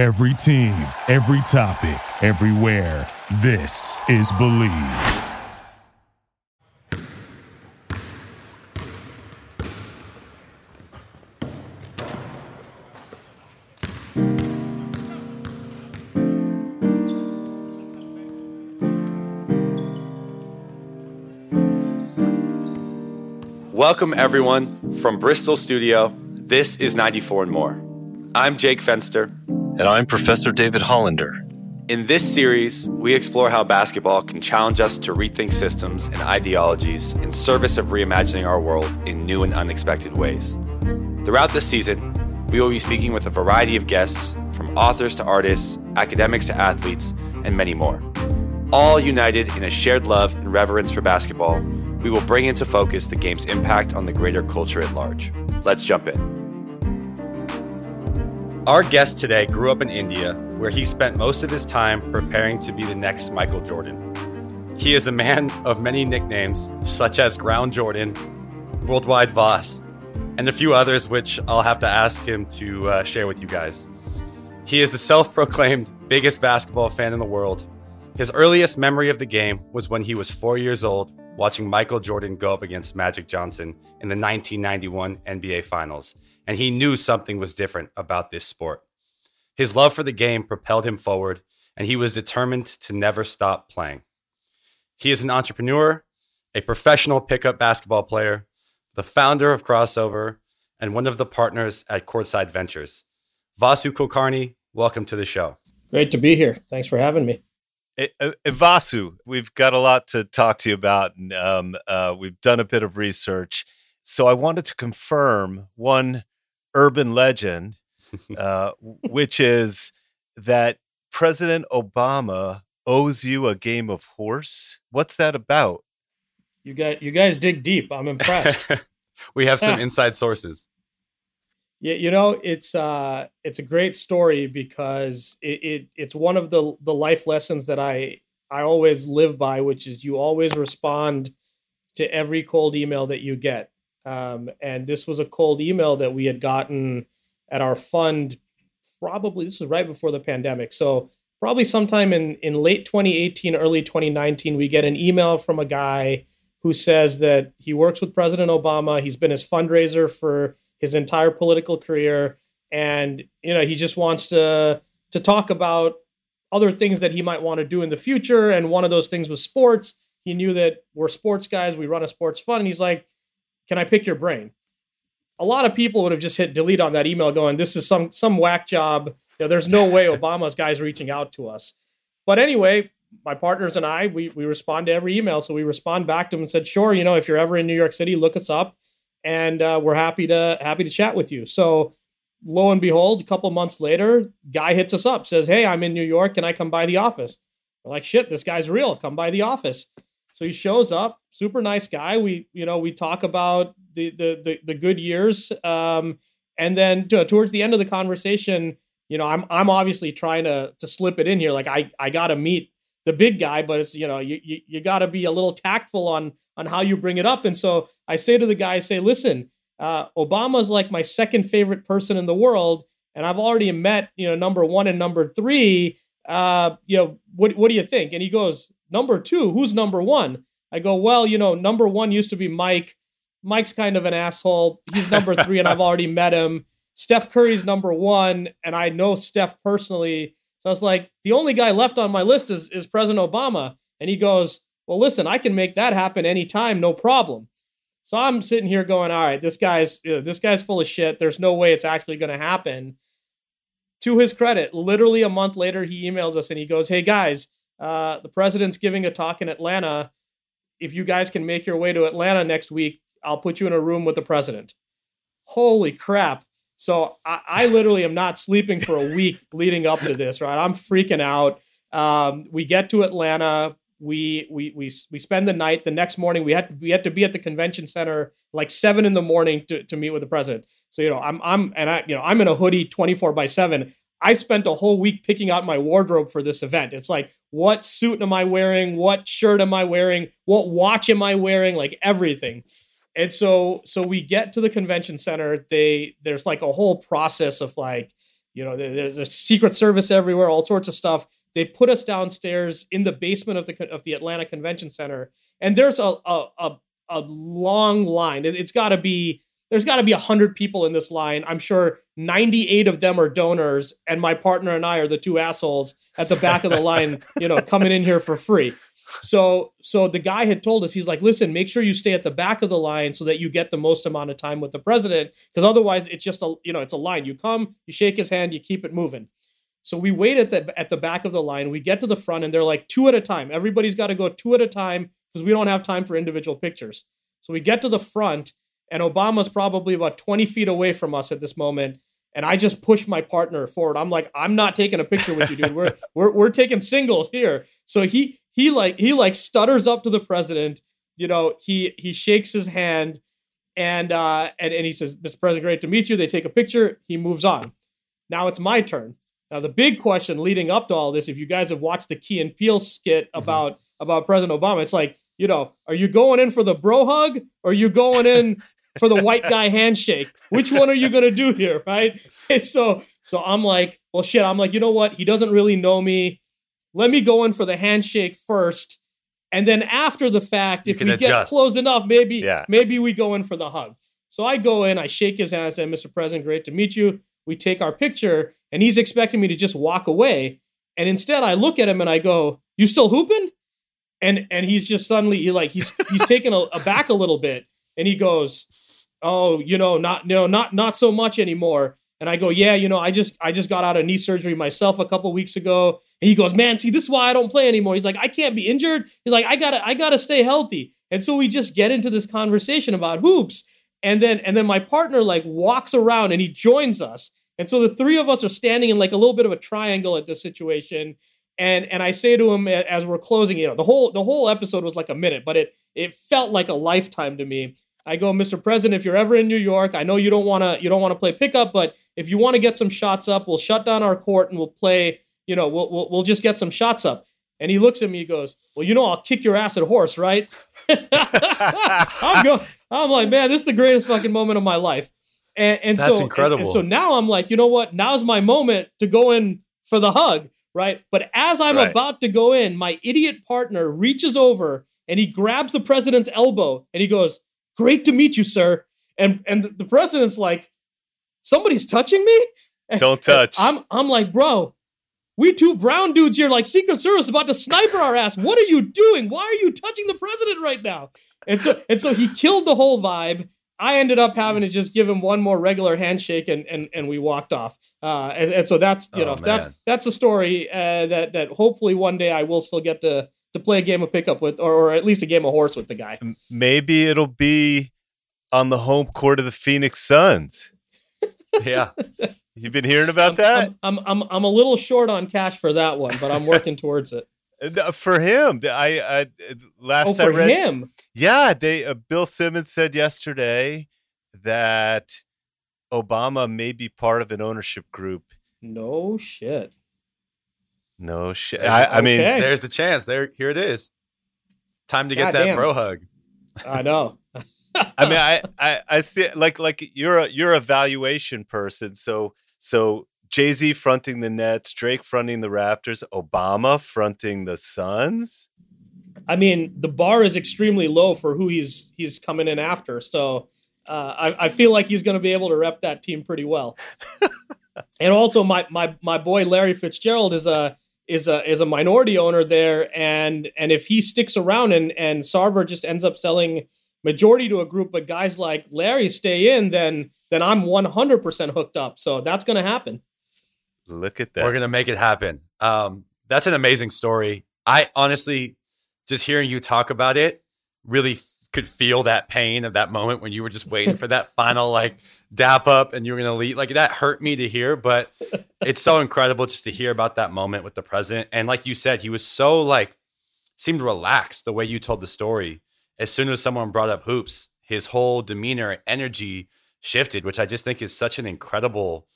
Every team, every topic, everywhere. This is Believe. Welcome, everyone, from Bristol Studio. This is 94 and More. I'm Jake Fenster. And I'm Professor David Hollander. In this series, we explore how basketball can challenge us to rethink systems and ideologies in service of reimagining our world in new and unexpected ways. Throughout this season, we will be speaking with a variety of guests, from authors to artists, academics to athletes, and many more. All united in a shared love and reverence for basketball, we will bring into focus the game's impact on the greater culture at large. Let's jump in. Our guest today grew up in India, where he spent most of his time preparing to be the next Michael Jordan. He is a man of many nicknames, such as Brown Jordan, Worldwide Voss, and a few others which I'll have to ask him to uh, share with you guys. He is the self proclaimed biggest basketball fan in the world. His earliest memory of the game was when he was four years old, watching Michael Jordan go up against Magic Johnson in the 1991 NBA Finals and he knew something was different about this sport. His love for the game propelled him forward, and he was determined to never stop playing. He is an entrepreneur, a professional pickup basketball player, the founder of Krossover, and one of the partners at Courtside Ventures. Vasu Kulkarni, welcome to the show. Great to be here. Thanks for having me. Uh, Vasu, we've got a lot to talk to you about. And, um, uh, we've done a bit of research. So I wanted to confirm one urban legend, uh, which is that President Obama owes you a game of horse. What's that about? You got you guys dig deep. I'm impressed. we have some inside sources. Yeah, you know it's uh, it's a great story because it, it it's one of the the life lessons that I I always live by, which is you always respond to every cold email that you get. Um, and this was a cold email that we had gotten at our fund. Probably this was right before the pandemic. So probably sometime in in late 2018, early 2019, we get an email from a guy who says that he works with President Obama. He's been his fundraiser for his entire political career, and you know he just wants to to talk about other things that he might want to do in the future. And one of those things was sports. He knew that we're sports guys. We run a sports fund, and he's like, can I pick your brain? A lot of people would have just hit delete on that email going, this is some some whack job. You know, there's no way Obama's guys reaching out to us. But anyway, my partners and I, we we respond to every email. So we respond back to them and said, sure, you know, if you're ever in New York City, look us up and uh, we're happy to happy to chat with you. So lo and behold, a couple months later, guy hits us up, says, Hey, I'm in New York. Can I come by the office? We're like, shit, this guy's real. Come by the office. So he shows up, super nice guy. We, you know, we talk about the the the, the good years, um, and then towards the end of the conversation, you know, I'm I'm obviously trying to to slip it in here. Like I I got to meet the big guy, but it's you know you you, you got to be a little tactful on on how you bring it up. And so I say to the guy, I say, listen, uh, Obama's like my second favorite person in the world, and I've already met you know number one and number three. Uh, you know, what what do you think? And he goes, number two, who's number one? I go, well, you know, number one used to be Mike. Mike's kind of an asshole. He's number three, and I've already met him. Steph Curry's number one, and I know Steph personally. So I was like, the only guy left on my list is, is President Obama. And he goes, Well, listen, I can make that happen anytime, no problem. So I'm sitting here going, All right, this guy's this guy's full of shit. There's no way it's actually gonna happen. To his credit, literally a month later, he emails us and he goes, Hey guys, uh, the president's giving a talk in Atlanta. If you guys can make your way to Atlanta next week, I'll put you in a room with the president. Holy crap. So I, I literally am not sleeping for a week leading up to this, right? I'm freaking out. Um, we get to Atlanta. We, we we we spend the night. The next morning, we had we had to be at the convention center like seven in the morning to, to meet with the president. So you know, I'm I'm and I you know I'm in a hoodie 24 by seven. I spent a whole week picking out my wardrobe for this event. It's like, what suit am I wearing? What shirt am I wearing? What watch am I wearing? Like everything. And so, so we get to the convention center. They there's like a whole process of like you know, there's a Secret Service everywhere, all sorts of stuff. They put us downstairs in the basement of the of the Atlanta Convention Center, and there's a a a, a long line. It, it's got to be there's got to be 100 people in this line. I'm sure 98 of them are donors, and my partner and I are the two assholes at the back of the line, you know, coming in here for free. So, so the guy had told us, he's like, listen, make sure you stay at the back of the line so that you get the most amount of time with the president, because otherwise it's just a, you know, it's a line. You come, you shake his hand, you keep it moving. So we wait at the at the back of the line. We get to the front, and they're like two at a time. Everybody's got to go two at a time because we don't have time for individual pictures. So we get to the front, and Obama's probably about 20 feet away from us at this moment. And I just push my partner forward. I'm like, I'm not taking a picture with you, dude. We're we're we're taking singles here. So he he like he like stutters up to the president. You know, he he shakes his hand and uh and, and he says, Mr. President, great to meet you. They take a picture, he moves on. Now it's my turn. Now the big question leading up to all this, if you guys have watched the Key and Peele skit mm-hmm. about about President Obama, it's like, you know, are you going in for the bro hug or are you going in for the white guy handshake. Which one are you going to do here, right? And so so I'm like, well shit, I'm like, you know what? He doesn't really know me. Let me go in for the handshake first. And then after the fact, you if we adjust. get close enough, maybe yeah. maybe we go in for the hug. So I go in, I shake his hand, I say, Mr. President, great to meet you. We take our picture, and he's expecting me to just walk away. And instead, I look at him and I go, "You still hooping?" And and he's just suddenly he like he's he's taken a, a back a little bit, and he goes, "Oh, you know, not no, not not so much anymore." And I go, "Yeah, you know, I just I just got out of knee surgery myself a couple weeks ago." And he goes, "Man, see, this is why I don't play anymore." He's like, "I can't be injured." He's like, "I gotta I gotta stay healthy." And so we just get into this conversation about hoops, and then and then my partner like walks around and he joins us, and so the three of us are standing in like a little bit of a triangle at this situation. And and I say to him as we're closing, you know, the whole the whole episode was like a minute, but it it felt like a lifetime to me. I go, Mr. President, if you're ever in New York, I know you don't want to you don't want to play pickup, but if you want to get some shots up, we'll shut down our court and we'll play. You know, we'll we'll, we'll just get some shots up. And he looks at me, he goes, "Well, you know, I'll kick your ass at horse, right?" I'm going. I'm like, man, this is the greatest fucking moment of my life. And, and That's so, incredible. And, and, so now I'm like, you know what? Now's my moment to go in for the hug, right? But as I'm right. about to go in, my idiot partner reaches over and he grabs the president's elbow and he goes, great to meet you, sir. And and the president's like, somebody's touching me. Don't touch. I'm I'm like, bro, we two brown dudes here, like Secret Service, about to sniper our ass. What are you doing? Why are you touching the president right now? And so and so he killed the whole vibe. I ended up having to just give him one more regular handshake, and and and we walked off. Uh, and, and so that's you oh, know man. that that's a story uh, that that hopefully one day I will still get to to play a game of pickup with, or, or at least a game of horse with the guy. Maybe it'll be on the home court of the Phoenix Suns. yeah. You've been hearing about I'm, that? I'm, I'm I'm I'm a little short on cash for that one, but I'm working towards it. For him, I, I last oh, I read, him. Yeah, they uh, Bill Simmons said yesterday that Obama may be part of an ownership group. No shit. No shit. I, I mean, there's the chance. There, here it is. Time to get God that damn. bro hug. I know. I mean, I, I, I see it like, like you're a, you're a valuation person. So, so Jay Z fronting the Nets, Drake fronting the Raptors, Obama fronting the Suns. I mean, the bar is extremely low for who he's he's coming in after. So, uh, I, I feel like he's going to be able to rep that team pretty well. and also, my my my boy Larry Fitzgerald is a is a is a minority owner there, and and if he sticks around and and Sarver just ends up selling majority to a group, but guys like Larry stay in, then then I'm 100% hooked up. So that's going to happen. Look at that. We're going to make it happen. Um, that's an amazing story. I honestly, just hearing you talk about it, really could feel that pain of that moment when you were just waiting for that final like dap up and you were gonna leave. Like that hurt me to hear, but it's so incredible just to hear about that moment with the president. And like you said, he was so like seemed relaxed the way you told the story. As soon as someone brought up hoops, his whole demeanor, energy shifted, which I just think is such an incredible.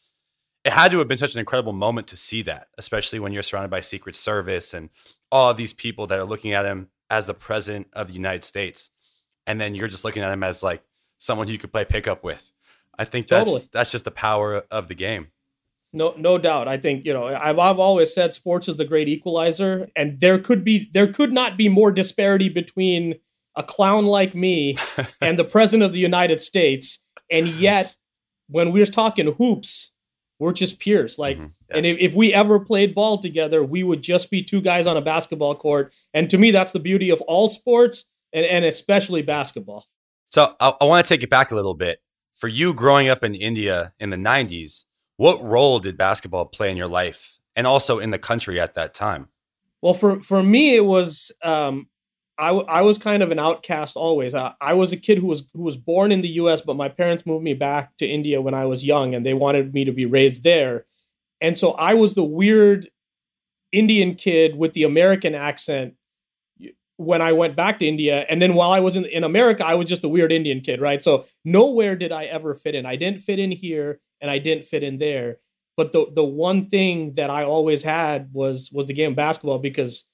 It had to have been such an incredible moment to see that, especially when you're surrounded by Secret Service and all of these people that are looking at him as the president of the United States and then you're just looking at him as like someone you could play pickup with. I think that's totally. that's just the power of the game. No, no doubt. I think you know. I've I've always said sports is the great equalizer, and there could be there could not be more disparity between a clown like me and the president of the United States, and yet when we're talking hoops, we're just peers. Like, mm-hmm. yeah. and if, if we ever played ball together, we would just be two guys on a basketball court. And to me, that's the beauty of all sports, and, and especially basketball. So I, I want to take it back a little bit. For you growing up in India in the '90s what role did basketball play in your life and also in the country at that time? Well, for for me, it was um, I, I was kind of an outcast always. I, I was a kid who was who was born in the U.S., but my parents moved me back to India when I was young, and they wanted me to be raised there. And so I was the weird Indian kid with the American accent when I went back to India. And then while I was in, in America, I was just a weird Indian kid, right? So nowhere did I ever fit in. I didn't fit in here and I didn't fit in there. But the the one thing that I always had was was the game of basketball because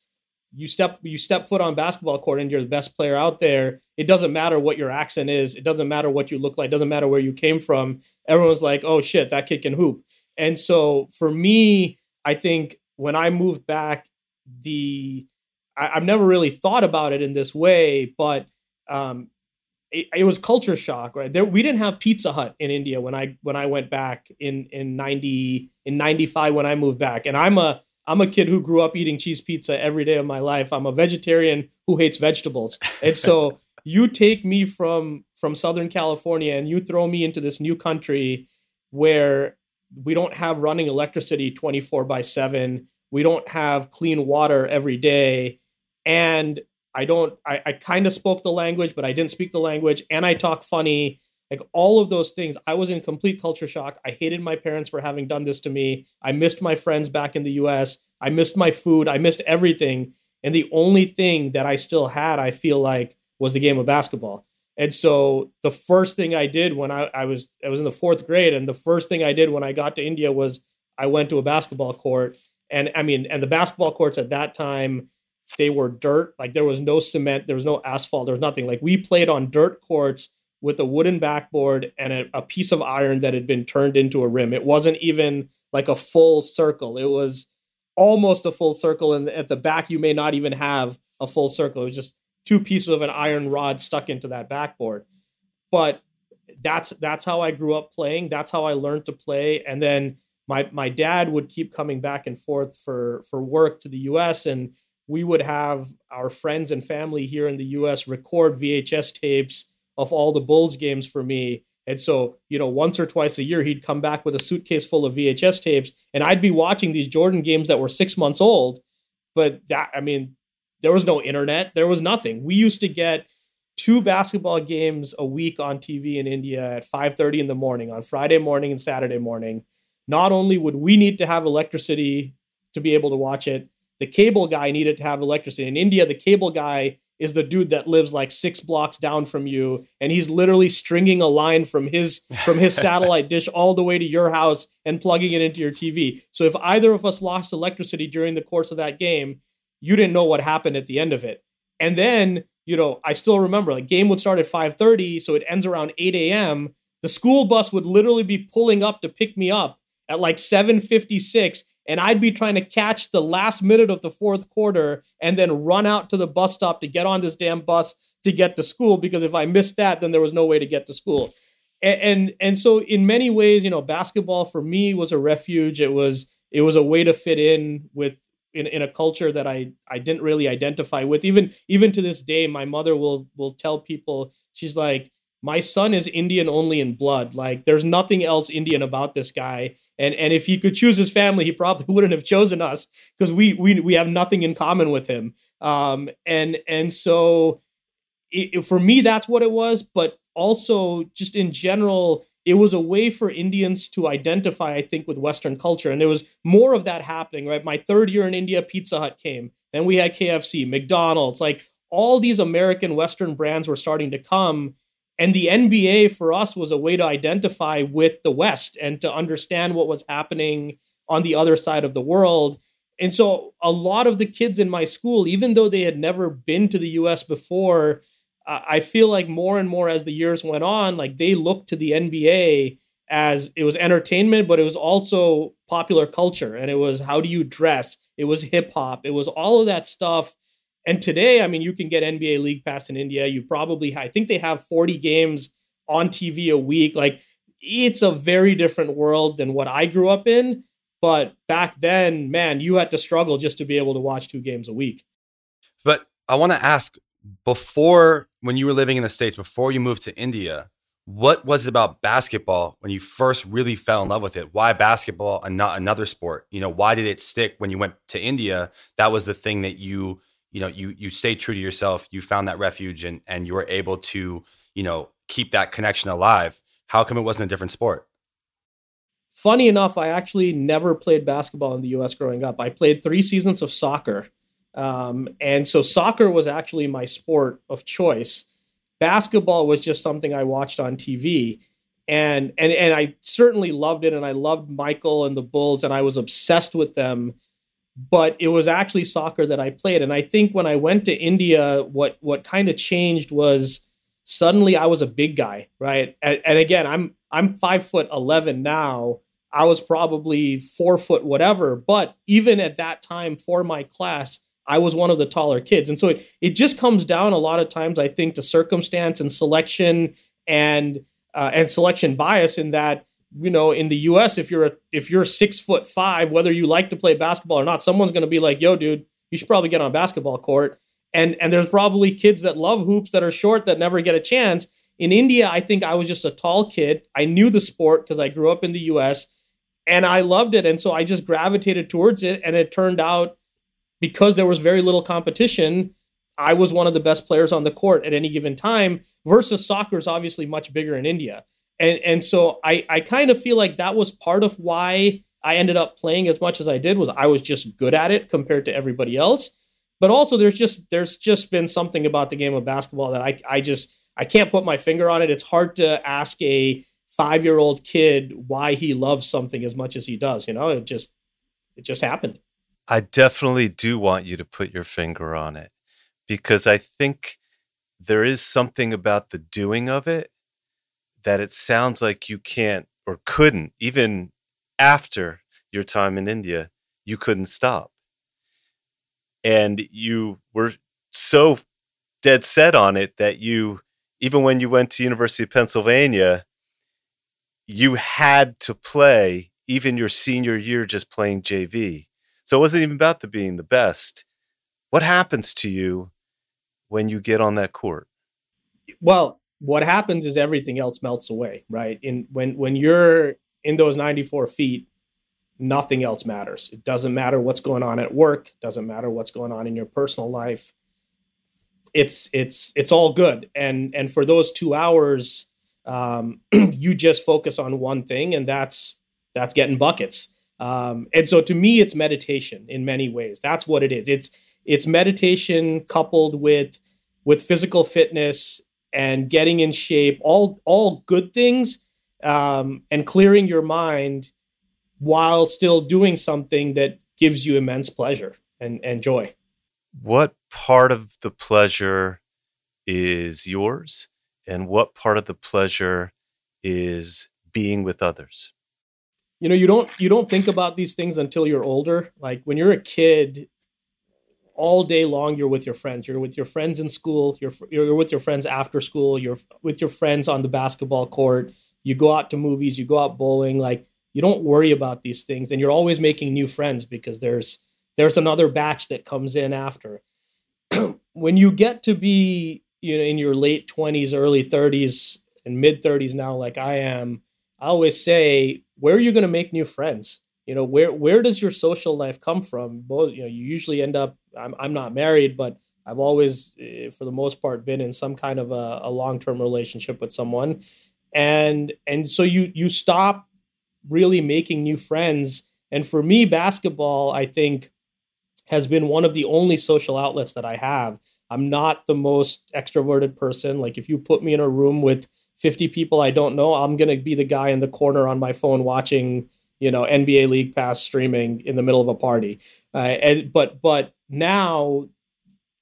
you step you step foot on basketball court and you're the best player out there. It doesn't matter what your accent is. It doesn't matter what you look like. It doesn't matter where you came from. Everyone's like, oh shit, that kid can hoop. And so for me, I think when I moved back, the I, have never really thought about it in this way, but um, it, it, was culture shock, right? There, we didn't have Pizza Hut in India when I when I went back in in ninety in ninety five when I moved back, and I'm a I'm a kid who grew up eating cheese pizza every day of my life. I'm a vegetarian who hates vegetables, and so you take me from from Southern California and you throw me into this new country where we don't have running electricity 24 by 7 we don't have clean water every day and I don't I, I kind of spoke the language, but I didn't speak the language, and I talk funny. Like all of those things, I was in complete culture shock. I hated my parents for having done this to me. I missed my friends back in the US. I missed my food. I missed everything. And the only thing that I still had, I feel like, was the game of basketball. And so the first thing I did when I, I was I was in the fourth grade, and the first thing I did when I got to India was I went to a basketball court. And I mean, and the basketball courts at that time, they were dirt. Like there was no cement, there was no asphalt, there was nothing. Like we played on dirt courts with a wooden backboard and a, a piece of iron that had been turned into a rim. It wasn't even like a full circle. It was almost a full circle, and at the back you may not even have a full circle. It was just two pieces of an iron rod stuck into that backboard. But that's that's how I grew up playing. That's how I learned to play. And then my my dad would keep coming back and forth for for work to the U.S. and we would have our friends and family here in the US record VHS tapes of all the Bulls games for me. And so, you know, once or twice a year, he'd come back with a suitcase full of VHS tapes, and I'd be watching these Jordan games that were six months old. But that, I mean, there was no internet, there was nothing. We used to get two basketball games a week on TV in India at 5:30 in the morning on Friday morning and Saturday morning. Not only would we need to have electricity to be able to watch it, the cable guy needed to have electricity. In India, the cable guy is the dude that lives like six blocks down from you and he's literally stringing a line from his from his satellite dish all the way to your house and plugging it into your TV. So if either of us lost electricity during the course of that game, you didn't know what happened at the end of it. And then, you know, I still remember like game would start at 5:30, so it ends around 8 a.m. The school bus would literally be pulling up to pick me up at like 7:56 and I'd be trying to catch the last minute of the fourth quarter and then run out to the bus stop to get on this damn bus to get to school because if I missed that, then there was no way to get to school. And, and and, so in many ways, you know, basketball for me was a refuge. It was it was a way to fit in with in, in a culture that I I didn't really identify with. Even even to this day, my mother will will tell people she's like, my son is Indian only in blood. Like there's nothing else Indian about this guy. And and if he could choose his family, he probably wouldn't have chosen us because we we we have nothing in common with him. Um, and and so it, for me, that's what it was. But also, just in general, it was a way for Indians to identify, I think, with Western culture. And there was more of that happening, right? My third year in India, Pizza Hut came. Then we had KFC, McDonald's, like all these American Western brands were starting to come. And the NBA for us was a way to identify with the West and to understand what was happening on the other side of the world. And so a lot of the kids in my school, even though they had never been to the US before, I feel like more and more as the years went on, like they looked to the NBA as it was entertainment, but it was also popular culture. And it was how do you dress? It was hip hop. It was all of that stuff. And today, I mean, you can get NBA League Pass in India. You probably, I think they have 40 games on TV a week. Like it's a very different world than what I grew up in. But back then, man, you had to struggle just to be able to watch two games a week. But I want to ask before, when you were living in the States, before you moved to India, what was it about basketball when you first really fell in love with it? Why basketball and not another sport? You know, why did it stick when you went to India? That was the thing that you, you know, you you stayed true to yourself. You found that refuge and and you were able to, you know, keep that connection alive. How come it wasn't a different sport? Funny enough, I actually never played basketball in the US growing up. I played three seasons of soccer. Um, and so soccer was actually my sport of choice basketball was just something I watched on TV. And and and I certainly loved it and I loved Michael and the Bulls and I was obsessed with them. But it was actually soccer that I played. And I think when I went to India, what what kind of changed was suddenly I was a big guy, right? And, and again, I'm I'm five foot eleven now. I was probably four foot whatever, but even at that time for my class, I was one of the taller kids. And so it, it just comes down a lot of times, I think, to circumstance and selection and uh, and selection bias in that, you know, in the US, if you're a, if you're six foot five, whether you like to play basketball or not, someone's gonna be like, yo, dude, you should probably get on a basketball court. And and there's probably kids that love hoops that are short that never get a chance. In India, I think I was just a tall kid. I knew the sport because I grew up in the US and I loved it. And so I just gravitated towards it. And it turned out because there was very little competition, I was one of the best players on the court at any given time versus soccer is obviously much bigger in India. And and so I I kind of feel like that was part of why I ended up playing as much as I did was I was just good at it compared to everybody else. But also there's just there's just been something about the game of basketball that I I just I can't put my finger on it. It's hard to ask a 5-year-old kid why he loves something as much as he does, you know? It just it just happened. I definitely do want you to put your finger on it because I think there is something about the doing of it that it sounds like you can't or couldn't, even after your time in India, you couldn't stop. And you were so dead set on it that you, even when you went to University of Pennsylvania, you had to play even your senior year just playing JV so it wasn't even about the being the best. What happens to you when you get on that court? Well, what happens is everything else melts away, right? In when when you're in those 94 feet, nothing else matters. It doesn't matter what's going on at work, doesn't matter what's going on in your personal life. It's it's it's all good. And and for those 2 hours um, you just focus on one thing and that's that's getting buckets. Um, and so to me, it's meditation in many ways. That's what it is. It's it's meditation coupled with with physical fitness and getting in shape. All all good things um, and clearing your mind while still doing something that gives you immense pleasure and, and joy. What part of the pleasure is yours, and what part of the pleasure is being with others? you know you don't you don't think about these things until you're older like when you're a kid all day long you're with your friends. You're with your friends in school. You're you're with your friends after school. You're with your friends on the basketball court. You go out to movies. You go out bowling. Like you don't worry about these things. And you're always making new friends because there's there's another batch that comes in after. When you get to be you know in your late 20s early 30s and mid 30s now like i am i always say where are you going to make new friends? You know, where where does your social life come from? Both, you know, you usually end up. I'm I'm not married, but I've always, eh, for the most part, been in some kind of a, a long term relationship with someone, and and so you you stop really making new friends. And for me, basketball, I think, has been one of the only social outlets that I have. I'm not the most extroverted person. Like if you put me in a room with 50 people I don't know, I'm to be the guy in the corner on my phone watching, you know, NBA League Pass streaming in the middle of a party. Uh, and, but but now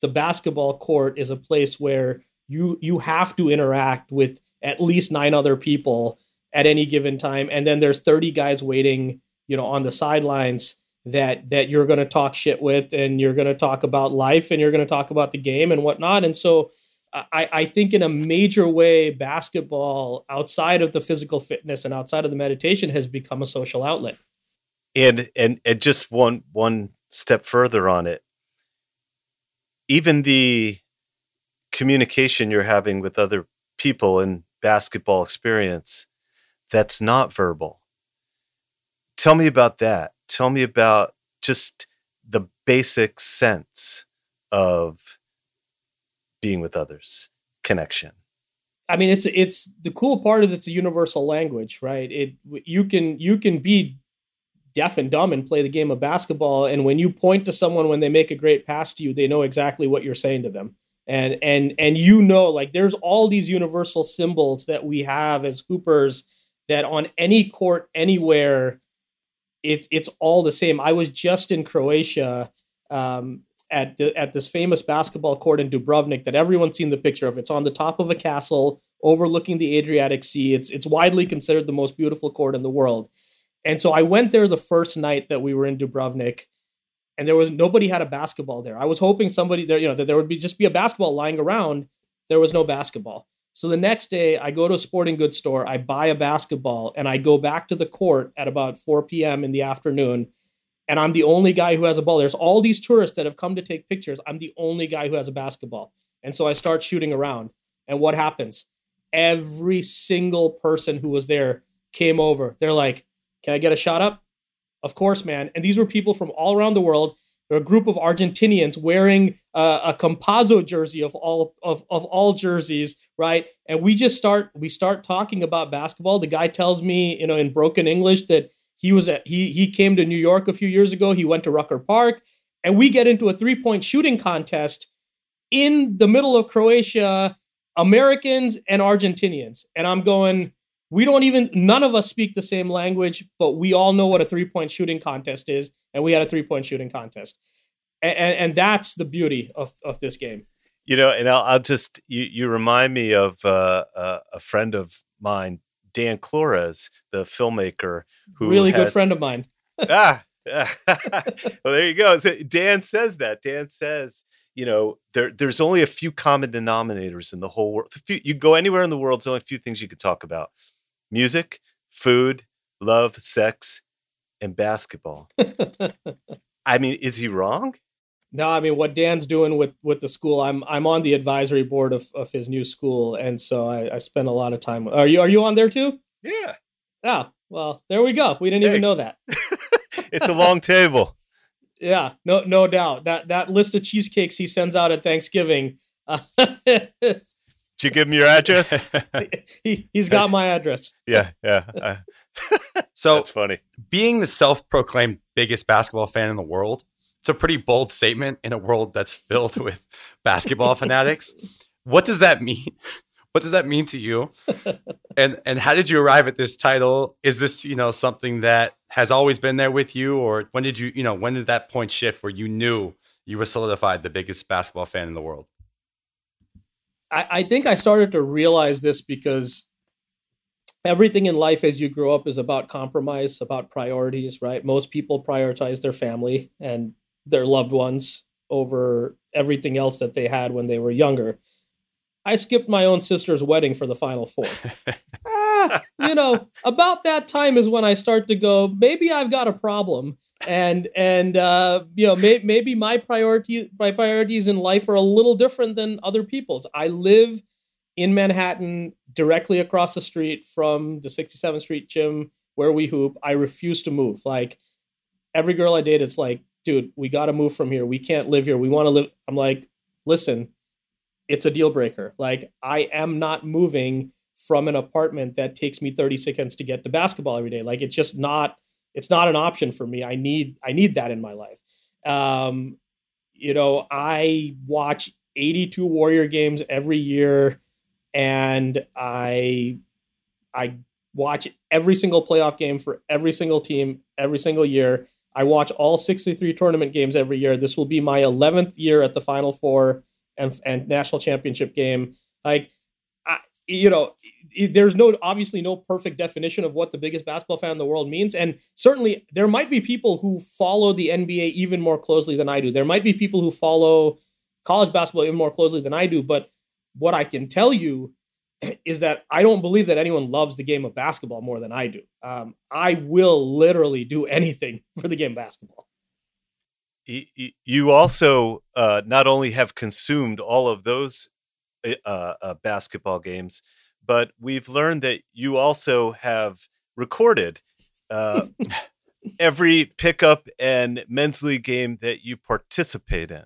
the basketball court is a place where you you have to interact with at least nine other people at any given time. And then there's 30 guys waiting you know on the sidelines that that you're going to talk shit with and you're going to talk about life and you're going to talk about the game and whatnot. And so I, I think in a major way basketball outside of the physical fitness and outside of the meditation has become a social outlet. And and and just one one step further on it even the communication you're having with other people in basketball experience that's not verbal. Tell me about that. Tell me about just the basic sense of being with others, connection. I mean, it's it's the cool part is it's a universal language, right? It you can you can be deaf and dumb and play the game of basketball, and when you point to someone when they make a great pass to you, they know exactly what you're saying to them. And and and you know like there's all these universal symbols that we have as hoopers that on any court anywhere it's it's all the same. I was just in croatia um, at the, at this famous basketball court in dubrovnik that everyone's seen the picture of. It's on the top of a castle overlooking the adriatic sea. It's it's widely considered the most beautiful court in the world and so i went there the first night that we were in dubrovnik and there was nobody had a basketball there. I was hoping somebody there, you know, that there would be just be a basketball lying around. There was no basketball. So the next day, I go to a sporting goods store, I buy a basketball, and I go back to the court at about 4 p.m. in the afternoon. And I'm the only guy who has a ball. There's all these tourists that have come to take pictures. I'm the only guy who has a basketball. And so I start shooting around. And what happens? Every single person who was there came over. They're like, Can I get a shot up? Of course, man. And these were people from all around the world. They're a group of Argentinians wearing uh, a Campazzo jersey of all of, of all jerseys, right? And we just start we start talking about basketball. The guy tells me, you know, in broken English that he was at he he came to New York a few years ago. He went to Rucker Park, and we get into a three point shooting contest in the middle of Croatia, Americans and Argentinians, and I'm going we don't even none of us speak the same language but we all know what a three point shooting contest is and we had a three point shooting contest. And, and, and that's the beauty of, of this game. You know and i'll, I'll just you, you remind me of uh, uh, a friend of mine dan klores the filmmaker who really has, good friend of mine. Ah well there you go. Dan says that. Dan says you know there there's only a few common denominators in the whole world you go anywhere in the world there's only a few things you could talk about music, food, love, sex, and basketball. I mean, is he wrong? No, I mean what Dan's doing with with the school. I'm I'm on the advisory board of, of his new school, and so I, I spend a lot of time. Are you are you on there too? Yeah. Oh well, there we go. We didn't hey. even know that. it's a long table. Yeah, no no doubt that that list of cheesecakes he sends out at Thanksgiving. Uh, Did you give him your address? he, he's got my address. Yeah, yeah. Uh, so that's funny. Being the self-proclaimed biggest basketball fan in the world, it's a pretty bold statement in a world that's filled with basketball fanatics. What does that mean? What does that mean to you? and and how did you arrive at this title? Is this you know something that has always been there with you, or when did you you know when did that point shift where you knew you were solidified the biggest basketball fan in the world? I, I think I started to realize this because everything in life as you grow up is about compromise, about priorities, right? Most people prioritize their family and their loved ones over everything else that they had when they were younger. I skipped my own sister's wedding for the final four. ah, you know, about that time is when I start to go, maybe I've got a problem and and uh, you know may, maybe my priority my priorities in life are a little different than other people's. I live in Manhattan, directly across the street from the 67th Street gym where we hoop. I refuse to move. Like every girl I date, it's like, dude, we got to move from here. We can't live here. We want to live. I'm like, listen, it's a deal breaker. Like I am not moving from an apartment that takes me 30 seconds to get to basketball every day. Like it's just not it's not an option for me. I need I need that in my life. Um, you know, I watch 82 Warrior games every year, and I I watch every single playoff game for every single team every single year. I watch all 63 tournament games every year. This will be my 11th year at the Final Four and and national championship game. Like, I, you know, it, there's no obviously no perfect definition of what the biggest basketball fan in the world means, and certainly there might be people who follow the NBA even more closely than I do. There might be people who follow college basketball even more closely than I do. But what I can tell you is that I don't believe that anyone loves the game of basketball more than I do. Um, I will literally do anything for the game of basketball. You also uh, not only have consumed all of those uh, uh, basketball games, but we've learned that you also have recorded uh, every pickup and men's league game that you participate in.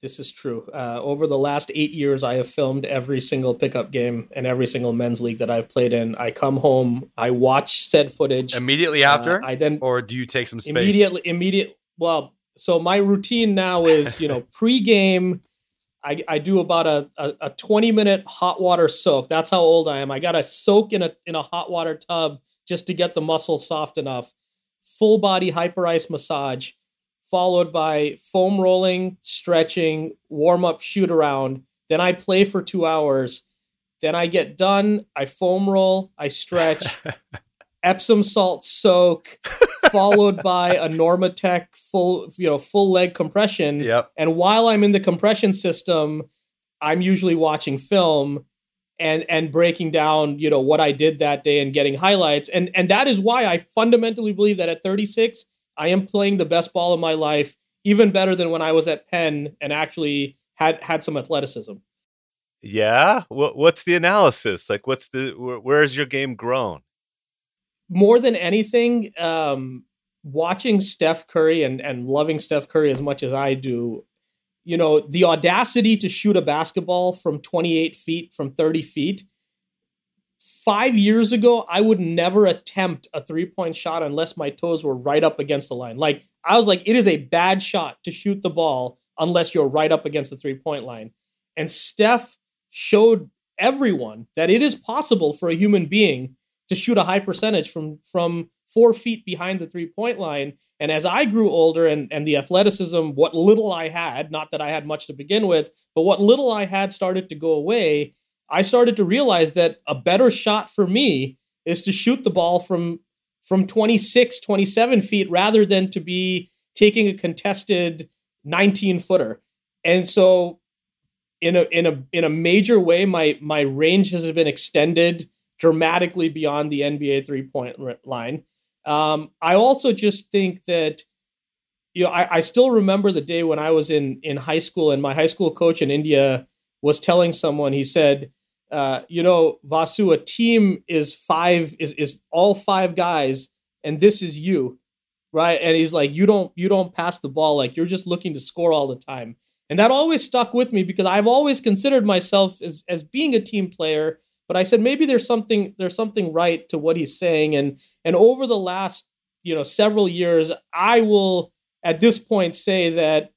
This is true. Uh, over the last eight years, I have filmed every single pickup game and every single men's league that I've played in. I come home, I watch said footage immediately after. Uh, I then, or do you take some space immediately? Immediate. Well, so my routine now is, you know, pre-game. I, I do about a, a, a 20 minute hot water soak. That's how old I am. I got to soak in a in a hot water tub just to get the muscles soft enough. Full body Hyperice massage followed by foam rolling, stretching, warm up, shoot around. Then I play for two hours. Then I get done. I foam roll, I stretch, Epsom salt soak, followed by a Normatec full, you know, full leg compression. Yep. And while I'm in the compression system, I'm usually watching film and and breaking down, you know, what I did that day and getting highlights. And and that is why I fundamentally believe that at 36, I am playing the best ball of my life, even better than when I was at Penn and actually had had some athleticism. Yeah, what, what's the analysis? Like, what's the where, where has your game grown? More than anything, um, watching Steph Curry and and loving Steph Curry as much as I do, you know, the audacity to shoot a basketball from 28 feet, from 30 feet five years ago, I would never attempt a three point shot unless my toes were right up against the line. Like, I was like, it is a bad shot to shoot the ball unless you're right up against the three point line. And Steph showed everyone that it is possible for a human being to shoot a high percentage from from four feet behind the three point line. And as I grew older and, and the athleticism, what little I had, not that I had much to begin with, but what little I had started to go away, I started to realize that a better shot for me is to shoot the ball from from 26, 27 feet rather than to be taking a contested 19 footer. And so in a in a in a major way my my range has been extended dramatically beyond the NBA three point line. Um, I also just think that you know I, I still remember the day when I was in in high school and my high school coach in India was telling someone, he said, uh, you know, Vasu, a team is five, is, is all five guys, and this is you, right? And he's like, you don't, you don't pass the ball, like you're just looking to score all the time. And that always stuck with me because I've always considered myself as, as being a team player, but I said maybe there's something there's something right to what he's saying. And and over the last, you know, several years, I will at this point say that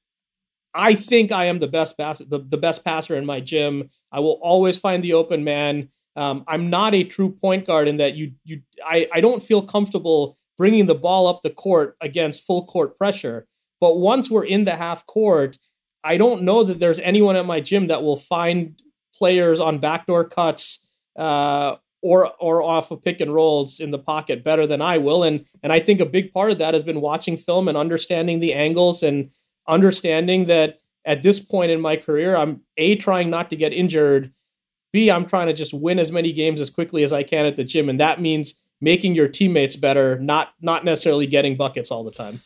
I think I am the best pass, the, the best passer in my gym. I will always find the open man. Um, I'm not a true point guard in that you you I, I don't feel comfortable bringing the ball up the court against full court pressure. But once we're in the half court, I don't know that there's anyone at my gym that will find players on backdoor cuts uh, or or off of pick and rolls in the pocket better than I will. And and I think a big part of that has been watching film and understanding the angles and understanding that at this point in my career, I'm A, trying not to get injured. B, I'm trying to just win as many games as quickly as I can at the gym. And that means making your teammates better, not not necessarily getting buckets all the time.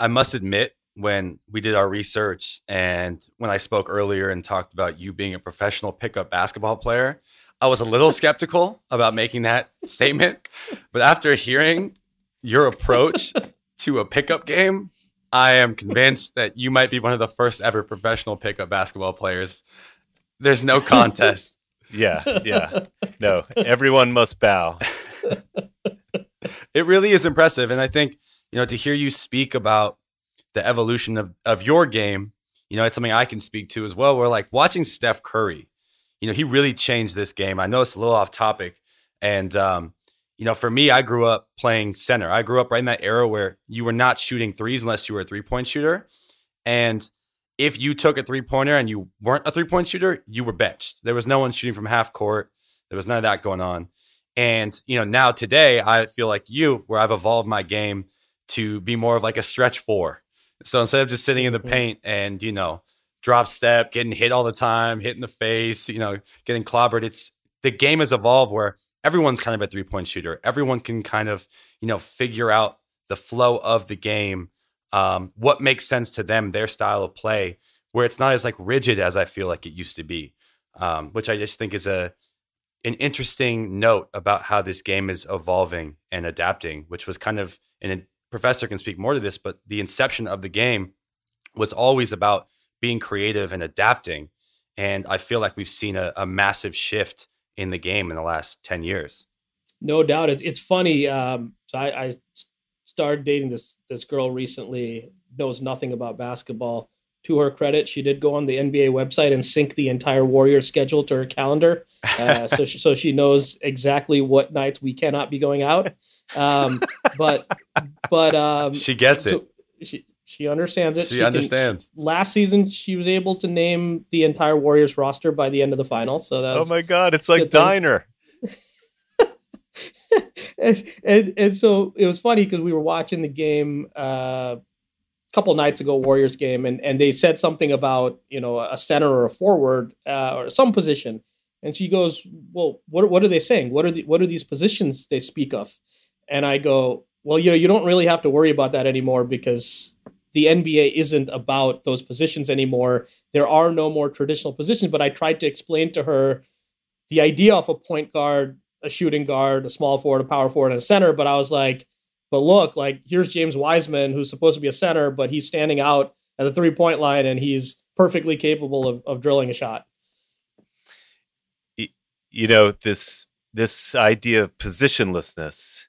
I must admit, when we did our research and when I spoke earlier and talked about you being a professional pickup basketball player, I was a little skeptical about making that statement. But after hearing your approach to a pickup game, I am convinced that you might be one of the first ever professional pickup basketball players. There's no contest. yeah, yeah. No, everyone must bow. it really is impressive. And I think, you know, to hear you speak about the evolution of, of your game, you know, it's something I can speak to as well. We're like watching Steph Curry, you know, he really changed this game. I know it's a little off topic. And um, you know, for me, I grew up playing center. I grew up right in that era where you were not shooting threes unless you were a three point shooter. And if you took a three pointer and you weren't a three point shooter, you were benched. There was no one shooting from half court. There was none of that going on. And, you know, now today I feel like you, where I've evolved my game to be more of like a stretch four. So instead of just sitting in the mm-hmm. paint and, you know, drop step, getting hit all the time, hitting the face, you know, getting clobbered, it's the game has evolved where everyone's kind of a three point shooter. Everyone can kind of, you know, figure out the flow of the game, um, what makes sense to them, their style of play, where it's not as like rigid as I feel like it used to be, um, which I just think is a an interesting note about how this game is evolving and adapting, which was kind of, and a professor can speak more to this, but the inception of the game was always about being creative and adapting. And I feel like we've seen a, a massive shift in the game in the last 10 years. No doubt. It, it's funny. Um, so I, I started dating this, this girl recently, knows nothing about basketball to her credit, she did go on the NBA website and sync the entire Warriors schedule to her calendar, uh, so she, so she knows exactly what nights we cannot be going out. Um, but but um, she gets so it. She she understands it. She, she understands. Can, last season, she was able to name the entire Warriors roster by the end of the finals. So that oh my god, it's like Diner. and, and and so it was funny because we were watching the game. Uh, couple nights ago Warriors game, and and they said something about you know a center or a forward uh, or some position, and she goes, "Well, what what are they saying? What are the what are these positions they speak of?" And I go, "Well, you know, you don't really have to worry about that anymore because." The NBA isn't about those positions anymore. There are no more traditional positions. But I tried to explain to her the idea of a point guard, a shooting guard, a small forward, a power forward, and a center. But I was like, but look, like here's James Wiseman, who's supposed to be a center, but he's standing out at the three point line and he's perfectly capable of, of drilling a shot. You know, this this idea of positionlessness,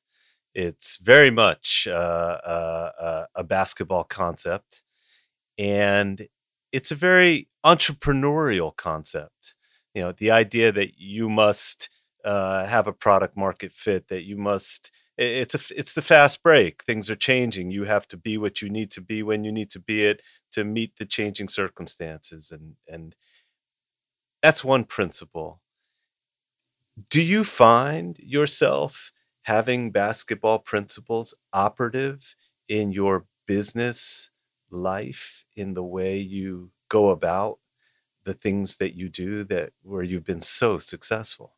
it's very much uh, uh, a basketball concept. And it's a very entrepreneurial concept. You know, the idea that you must uh, have a product market fit, that you must it's a it's the fast break things are changing you have to be what you need to be when you need to be it to meet the changing circumstances and and that's one principle do you find yourself having basketball principles operative in your business life in the way you go about the things that you do that where you've been so successful?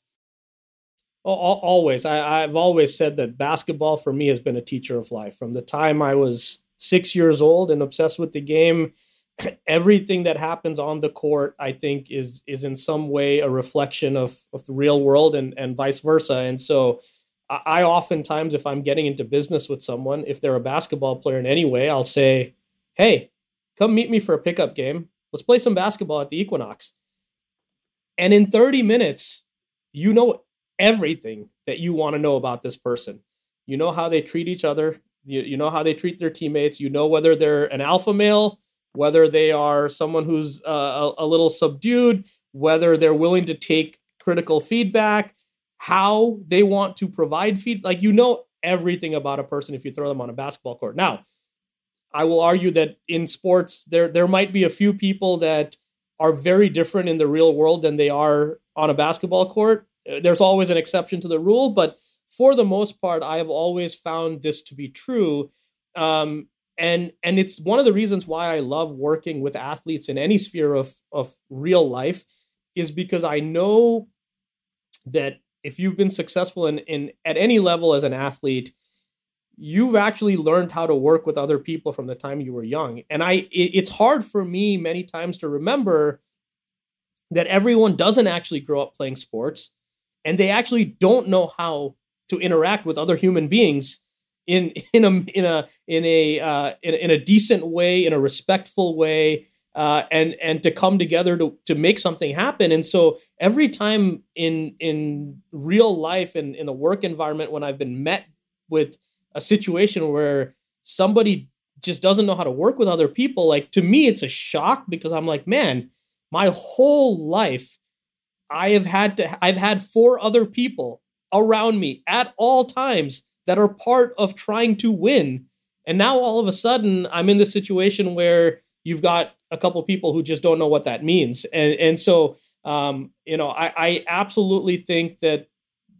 Always. I, i've always said that basketball for me has been a teacher of life. From the time i was six years old and obsessed with the game everything that happens on the court i think is is in some way a reflection of of the real world and and vice versa. And so I, oftentimes if i'm getting into business with someone if they're a basketball player in any way i'll say hey come meet me for a pickup game let's play some basketball at the equinox and in 30 minutes you know everything that you want to know about this person. You know how they treat each other. You, you know how they treat their teammates. You know whether they're an alpha male, whether they are someone who's uh, a, a little subdued, whether they're willing to take critical feedback, how they want to provide feed. Like you know everything about a person if you throw them on a basketball court. Now, I will argue that in sports there there might be a few people that are very different in the real world than they are on a basketball court. Uh, there's always an exception to the rule, but for the most part, I have always found this to be true. Um, and and it's one of the reasons why I love working with athletes in any sphere of of real life is because I know that if you've been successful in, in at any level as an athlete, you've actually learned how to work with other people from the time you were young. And I it, it's hard for me many times to remember that everyone doesn't actually grow up playing sports and they actually don't know how to interact with other human beings in in a in a in a uh, in, in, a decent way, in a respectful way, uh, and and to come together to to make something happen. And so every time in in real life and in the work environment, when I've been met with a situation where somebody just doesn't know how to work with other people, like to me, it's a shock because I'm like, man, my whole life I have had to I've had four other people around me at all times that are part of trying to win. And now all of a sudden I'm in this situation where you've got a couple people who just don't know what that means. And and so Um, you know, I, I absolutely think that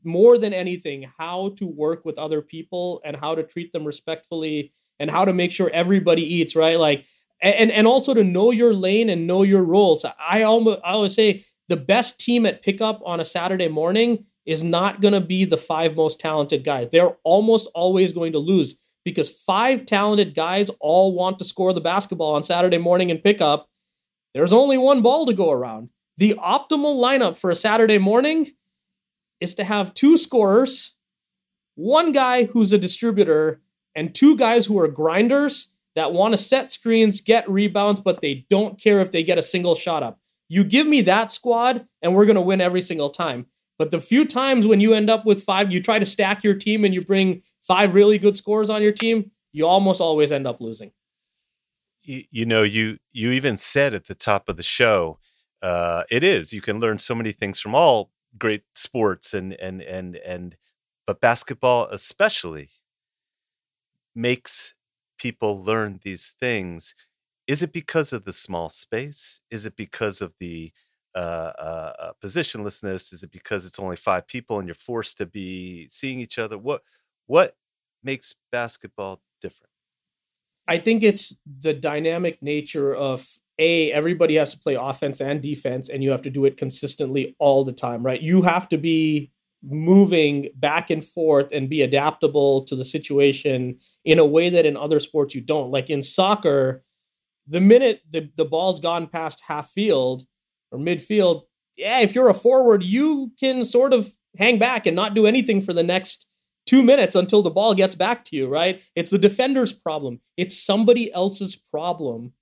more than anything, how to work with other people and how to treat them respectfully and how to make sure everybody eats, right? Like, and and also to know your lane and know your roles. I almost I always say the best team at pickup on a Saturday morning is not going to be the five most talented guys. They're almost always going to lose because five talented guys all want to score the basketball on Saturday morning and pickup. There's only one ball to go around. The optimal lineup for a Saturday morning is to have two scorers, one guy who's a distributor, and two guys who are grinders that want to set screens, get rebounds, but they don't care if they get a single shot up. You give me that squad, and we're going to win every single time. But the few times when you end up with five, you try to stack your team and you bring five really good scores on your team, you almost always end up losing. You, you know, you you even said at the top of the show, uh, it is you can learn so many things from all great sports and and and and but basketball especially makes people learn these things. Is it because of the small space? Is it because of the uh, uh, uh, positionlessness? Is it because it's only five people and you're forced to be seeing each other? What what makes basketball different. I think it's the dynamic nature of a everybody has to play offense and defense and you have to do it consistently all the time right? You have to be moving back and forth and be adaptable to the situation in a way that in other sports you don't. Like in soccer the minute the, the ball's gone past half field or midfield yeah if you're a forward you can sort of hang back and not do anything for the next two minutes until the ball gets back to you right it's the defender's problem it's somebody else's problem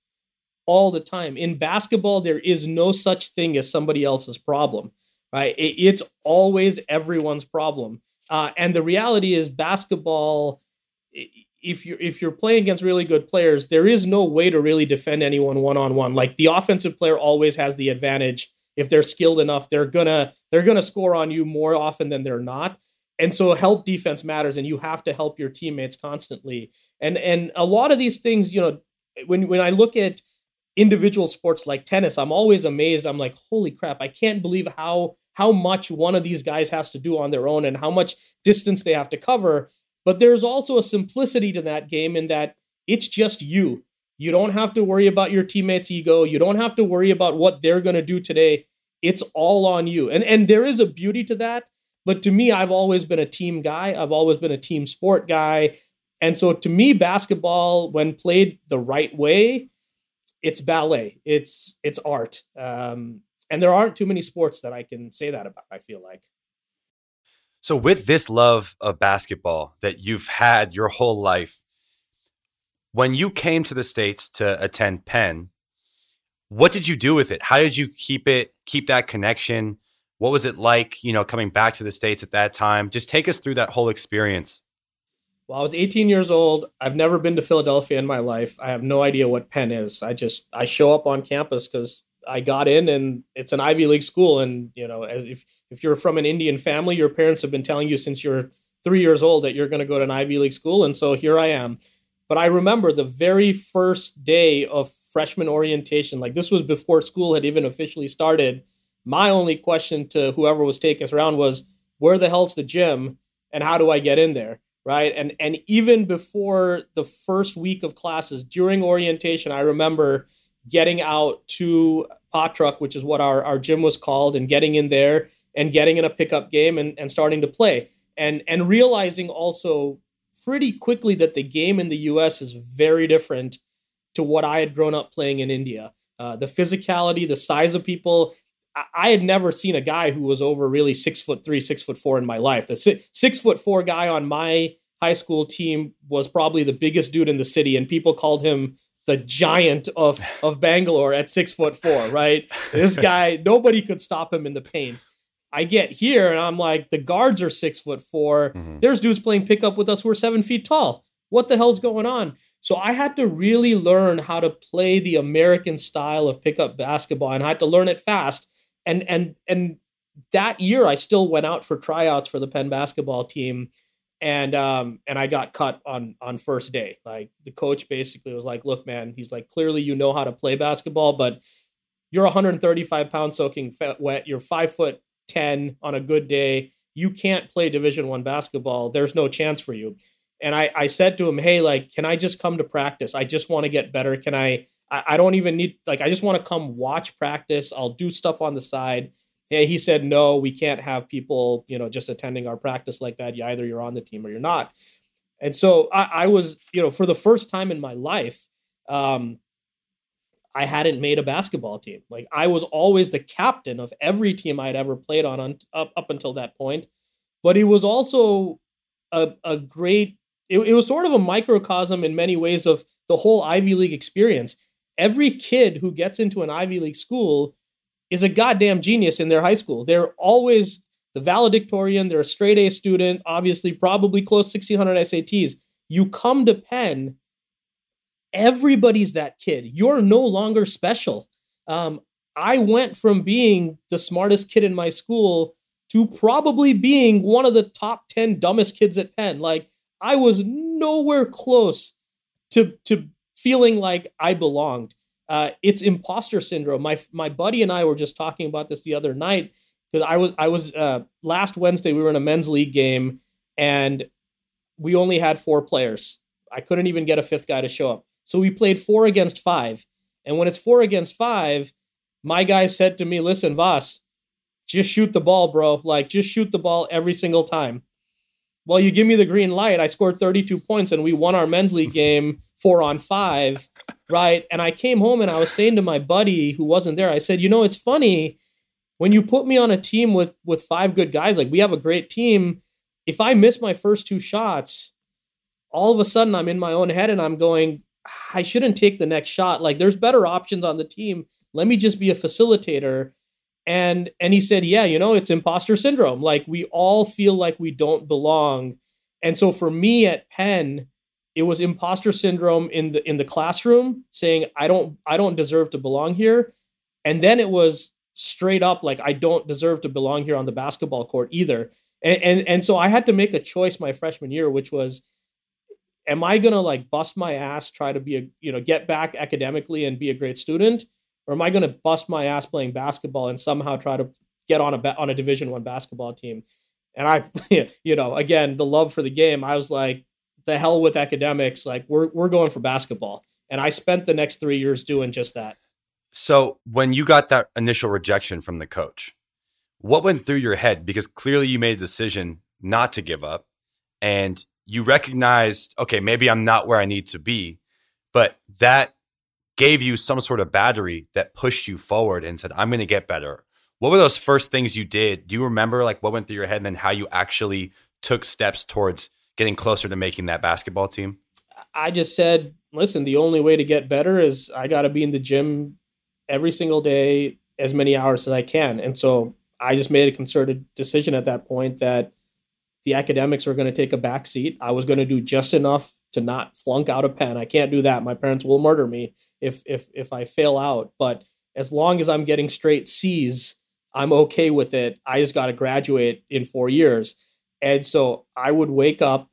all the time. In basketball, there is no such thing as somebody else's problem, right? It, it's always everyone's problem. Uh, and the reality is, basketball, if you're if you're playing against really good players, there is no way to really defend anyone one on one. Like the offensive player always has the advantage. If they're skilled enough, they're gonna they're gonna score on you more often than they're not. And so help defense matters, and you have to help your teammates constantly. And and a lot of these things, you know, when when I look at individual sports like tennis, I'm always amazed. I'm like, holy crap, I can't believe how how much one of these guys has to do on their own and how much distance they have to cover. But there's also a simplicity to that game in that it's just you. You don't have to worry about your teammates' ego. You don't have to worry about what they're going to do today. It's all on you. And and there is a beauty to that. But to me, I've always been a team guy. I've always been a team sport guy. And so to me, basketball, when played the right way, it's ballet. It's it's art. Um, and there aren't too many sports that i can say that about i feel like. So with this love of basketball that you've had your whole life when you came to the states to attend penn what did you do with it? How did you keep it keep that connection what was it like you know coming back to the states at that time just take us through that whole experience well, I was 18 years old. I've never been to Philadelphia in my life. I have no idea what Penn is. I just I show up on campus because I got in, and it's an Ivy League school. And you know, if if you're from an Indian family, your parents have been telling you since you're three years old that you're going to go to an Ivy League school, and so here I am. But I remember the very first day of freshman orientation. Like this was before school had even officially started. My only question to whoever was taking us around was, "Where the hell's the gym, and how do I get in there?" right? And and even before the first week of classes, during orientation, I remember getting out to Pottruck, which is what our, our gym was called, and getting in there and getting in a pickup game and, and starting to play. And and realizing also pretty quickly that the game in the US is very different to what I had grown up playing in India. Uh, the physicality, the size of people. I had never seen a guy who was over really six foot three, six foot four in my life. The six, six foot four guy on my high school team was probably the biggest dude in the city, and people called him the giant of of Bangalore at six foot four. Right, this guy, nobody could stop him in the paint. I get here and I'm like, the guards are six foot 4 mm-hmm. There's dudes playing pickup with us who are seven feet tall. What the hell's going on? So I had to really learn how to play the American style of pickup basketball, and I had to learn it fast. And and and that year, I still went out for tryouts for the Penn basketball team and um and I got cut on on first day. Like the coach basically was like, "Look, man, he's like, clearly you know how to play basketball, but you're 135 pounds soaking wet. You're five foot 10 on a good day. You can't play Division One basketball. There's no chance for you. And I, I said to him, hey, like, can I just come to practice? I just want to get better. Can I, I, I don't even need, like, I just want to come watch practice. I'll do stuff on the side. Yeah, he said, no, we can't have people, you know, just attending our practice like that. You either you're on the team or you're not. And so I, I was, you know, for the first time in my life, um, I hadn't made a basketball team. Like I was always the captain of every team I'd ever played on, on up, up until that point. But it was also a, a great, it, it was sort of a microcosm in many ways of the whole Ivy League experience. Every kid who gets into an Ivy League school is a goddamn genius in their high school. They're always the valedictorian, they're a straight A student, obviously, probably close 1600 SATs. You come to Penn everybody's that kid. You're no longer special. Um, I went from being the smartest kid in my school to probably being one of the top 10 dumbest kids at Penn. Like I was nowhere close to to feeling like I belonged. Uh, it's imposter syndrome. My my buddy and I were just talking about this the other night because I was I was uh, last Wednesday we were in a men's league game and we only had four players. I couldn't even get a fifth guy to show up. So we played four against five. And when it's four against five, my guy said to me, listen, Voss, just shoot the ball, bro. Like, just shoot the ball every single time. Well, you give me the green light. I scored 32 points and we won our men's league game four on five, right? And I came home and I was saying to my buddy who wasn't there, I said, you know, it's funny when you put me on a team with with five good guys, like we have a great team. If I miss my first two shots, all of a sudden I'm in my own head and I'm going, I shouldn't take the next shot. Like there's better options on the team. Let me just be a facilitator. And and he said, "Yeah, you know, it's imposter syndrome. Like we all feel like we don't belong." And so for me at Penn, it was imposter syndrome in the in the classroom saying, "I don't I don't deserve to belong here." And then it was straight up like I don't deserve to belong here on the basketball court either. And and, and so I had to make a choice my freshman year which was am I going to like bust my ass, try to be a, you know, get back academically and be a great student? Or am I going to bust my ass playing basketball and somehow try to get on a, on a division one basketball team? And I, you know, again, the love for the game, I was like, the hell with academics. Like we're, we're going for basketball. And I spent the next three years doing just that. So when you got that initial rejection from the coach, what went through your head? Because clearly you made a decision not to give up and you recognized, okay, maybe I'm not where I need to be, but that gave you some sort of battery that pushed you forward and said, I'm going to get better. What were those first things you did? Do you remember like what went through your head and then how you actually took steps towards getting closer to making that basketball team? I just said, listen, the only way to get better is I got to be in the gym every single day as many hours as I can. And so I just made a concerted decision at that point that the academics were going to take a back seat. I was going to do just enough to not flunk out a Penn. I can't do that. My parents will murder me if if if I fail out. But as long as I'm getting straight C's, I'm okay with it. I just got to graduate in four years. And so I would wake up,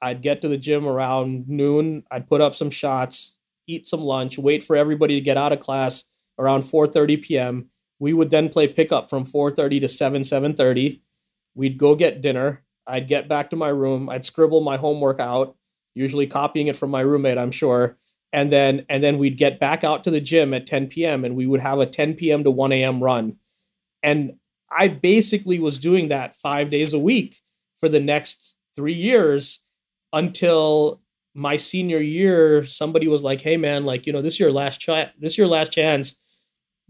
I'd get to the gym around noon, I'd put up some shots, eat some lunch, wait for everybody to get out of class around 4:30 p.m. We would then play pickup from 4:30 to 7 7:30. We'd go get dinner. I'd get back to my room, I'd scribble my homework out, usually copying it from my roommate, I'm sure. And then and then we'd get back out to the gym at 10 p.m. and we would have a 10 p.m. to 1 a.m. run. And I basically was doing that five days a week for the next three years until my senior year. Somebody was like, "Hey, man, like you know, this is your last chance. This is your last chance.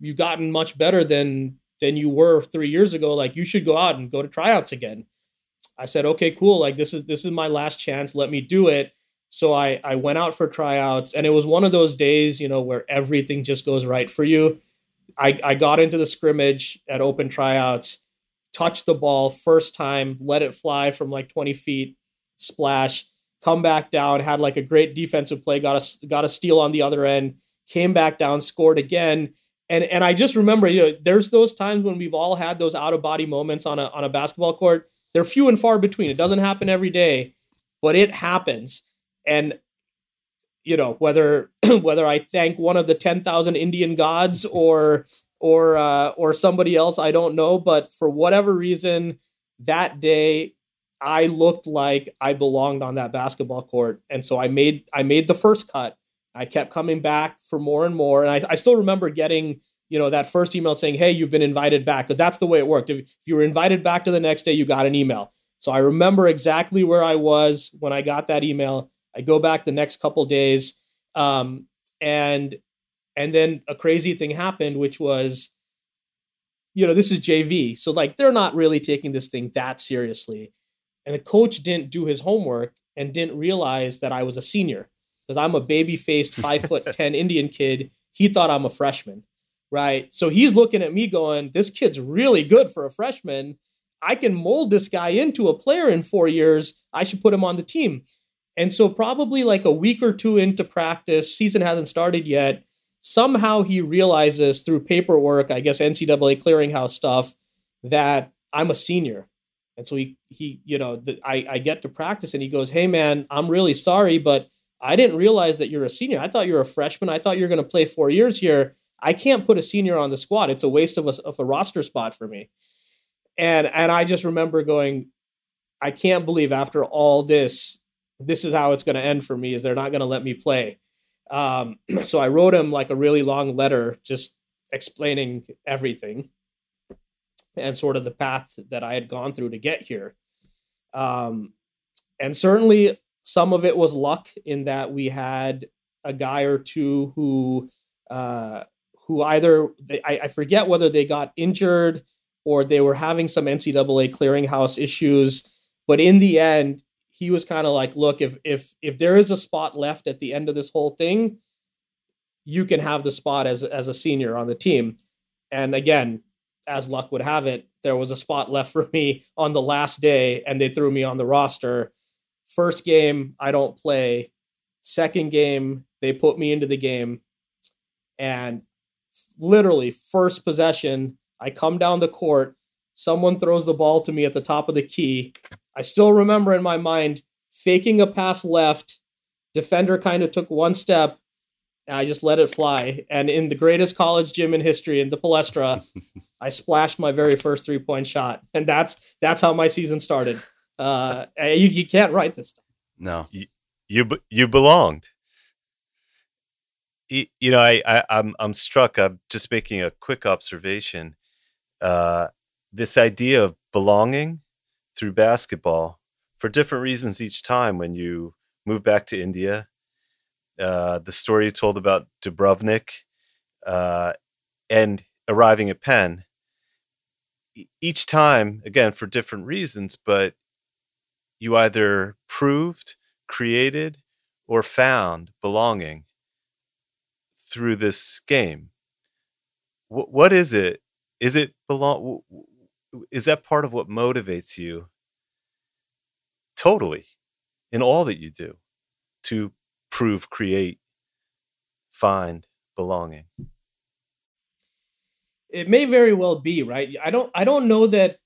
You've gotten much better than than you were three years ago. Like you should go out and go to tryouts again." I said, okay, cool. Like this is this is my last chance. Let me do it. So I I went out for tryouts, and it was one of those days, you know, where everything just goes right for you. I I got into the scrimmage at open tryouts, touched the ball first time, let it fly from like 20 feet, splash, come back down, had like a great defensive play, got a got a steal on the other end, came back down, scored again. And, and I just remember, you know, there's those times when we've all had those out of body moments on a on a basketball court they're few and far between. It doesn't happen every day, but it happens. And you know whether whether I thank one of the ten thousand Indian gods or or uh, or somebody else, I don't know. But for whatever reason, that day I looked like I belonged on that basketball court, and so I made I made the first cut. I kept coming back for more and more, and I, I still remember getting you know that first email saying, "Hey, you've been invited back," because that's the way it worked. If, if you were invited back to the next day, you got an email. So I remember exactly where I was when I got that email. I go back the next couple days, um, and and then a crazy thing happened, which was, you know, this is JV, so like they're not really taking this thing that seriously, and the coach didn't do his homework and didn't realize that I was a senior because I'm a baby faced five foot ten Indian kid. He thought I'm a freshman, right? So he's looking at me going, "This kid's really good for a freshman." I can mold this guy into a player in four years. I should put him on the team. And so, probably like a week or two into practice, season hasn't started yet. Somehow he realizes through paperwork, I guess NCAA clearinghouse stuff, that I'm a senior. And so he, he you know, the, I, I get to practice and he goes, Hey, man, I'm really sorry, but I didn't realize that you're a senior. I thought you were a freshman. I thought you were going to play four years here. I can't put a senior on the squad. It's a waste of a, of a roster spot for me. And and I just remember going, I can't believe after all this, this is how it's going to end for me is they're not going to let me play. Um, so i wrote him like a really long letter just explaining everything and sort of the path that i had gone through to get here. Um, and certainly some of it was luck in that we had a guy or two who uh, who either I, I forget whether they got injured or they were having some ncaa clearinghouse issues but in the end he was kind of like, look, if if if there is a spot left at the end of this whole thing, you can have the spot as as a senior on the team. And again, as luck would have it, there was a spot left for me on the last day, and they threw me on the roster. First game, I don't play. Second game, they put me into the game. And literally, first possession, I come down the court. Someone throws the ball to me at the top of the key. I still remember in my mind faking a pass left. Defender kind of took one step. And I just let it fly. And in the greatest college gym in history, in the Palestra, I splashed my very first three point shot. And that's that's how my season started. Uh, you, you can't write this stuff. No. You you, you belonged. You, you know, I, I I'm I'm struck. I'm just making a quick observation. Uh, this idea of belonging through basketball for different reasons each time when you move back to India. Uh, the story you told about Dubrovnik uh, and arriving at Penn. Each time, again, for different reasons, but you either proved, created, or found belonging through this game. W- what is it? Is it belong? Is that part of what motivates you totally in all that you do to prove, create, find belonging? It may very well be, right? I don't I don't know that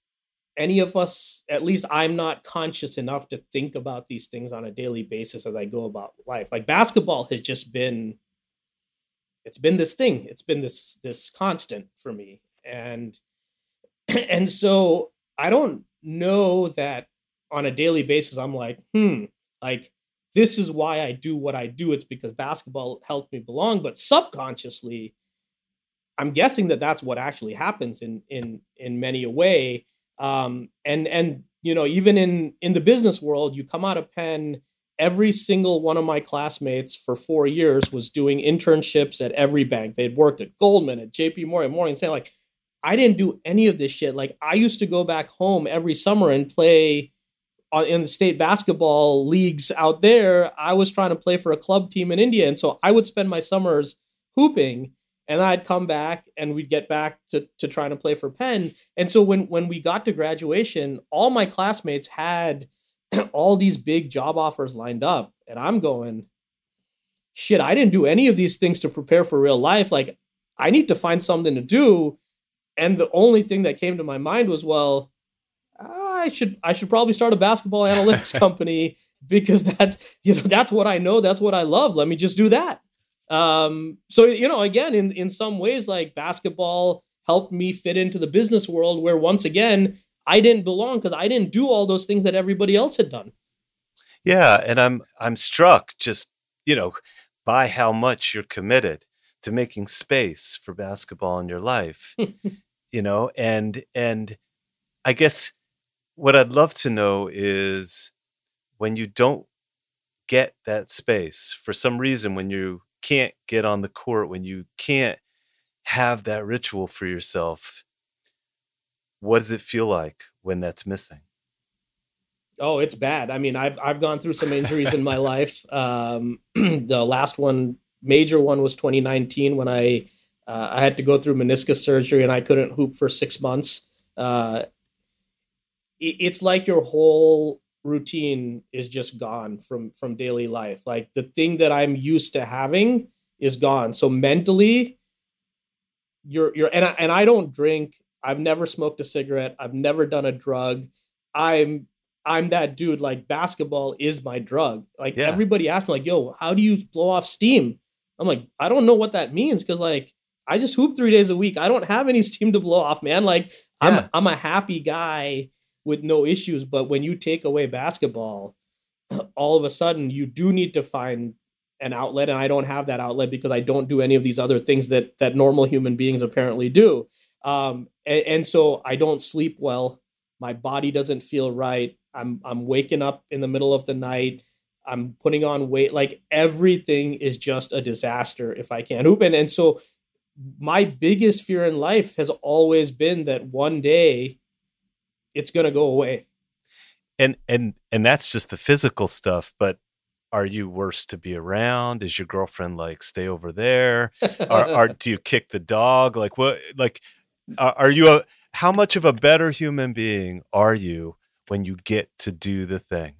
any of us, at least I'm not conscious enough to think about these things on a daily basis as I go about life. Like basketball has just been it's been this thing. It's been this this constant for me. And and so I don't know that on a daily basis, I'm like, hmm, like this is why I do what I do. It's because basketball helped me belong. But subconsciously, I'm guessing that that's what actually happens in in in many a way. Um, and and you know, even in in the business world, you come out of Penn. Every single one of my classmates for four years was doing internships at every bank. They'd worked at Goldman, at J.P. Morgan, Morgan Stanley. Like I didn't do any of this shit. Like I used to go back home every summer and play uh, in the state basketball leagues out there. I was trying to play for a club team in India, and so I would spend my summers hooping. And I'd come back and we'd get back to, to trying to play for Penn. And so when when we got to graduation, all my classmates had all these big job offers lined up. And I'm going, shit, I didn't do any of these things to prepare for real life. Like I need to find something to do and the only thing that came to my mind was well i should i should probably start a basketball analytics company because that's you know that's what I know, that's what I love. Let me just do that. Um, so you know, again, in in some ways, like basketball helped me fit into the business world where once again I didn't belong because I didn't do all those things that everybody else had done. Yeah, and I'm I'm struck just you know by how much you're committed to making space for basketball in your life. you know, and and I guess what I'd love to know is when you don't get that space for some reason when you can't get on the court when you can't have that ritual for yourself what does it feel like when that's missing Oh, it's bad. I mean, I've I've gone through some injuries in my life. Um, the last one, major one, was 2019 when I uh, I had to go through meniscus surgery and I couldn't hoop for six months. Uh, it, it's like your whole routine is just gone from from daily life. Like the thing that I'm used to having is gone. So mentally, you're you're and I, and I don't drink. I've never smoked a cigarette. I've never done a drug. I'm I'm that dude. Like basketball is my drug. Like yeah. everybody asks me, like, "Yo, how do you blow off steam?" I'm like, I don't know what that means because like I just hoop three days a week. I don't have any steam to blow off, man. Like yeah. I'm I'm a happy guy with no issues. But when you take away basketball, all of a sudden you do need to find an outlet, and I don't have that outlet because I don't do any of these other things that that normal human beings apparently do. Um, and, and so I don't sleep well. My body doesn't feel right. I'm I'm waking up in the middle of the night. I'm putting on weight. Like everything is just a disaster if I can't hoop. And, and so my biggest fear in life has always been that one day it's going to go away. And and and that's just the physical stuff, but are you worse to be around? Is your girlfriend like stay over there? or, or do you kick the dog? Like what like are, are you a how much of a better human being are you when you get to do the thing?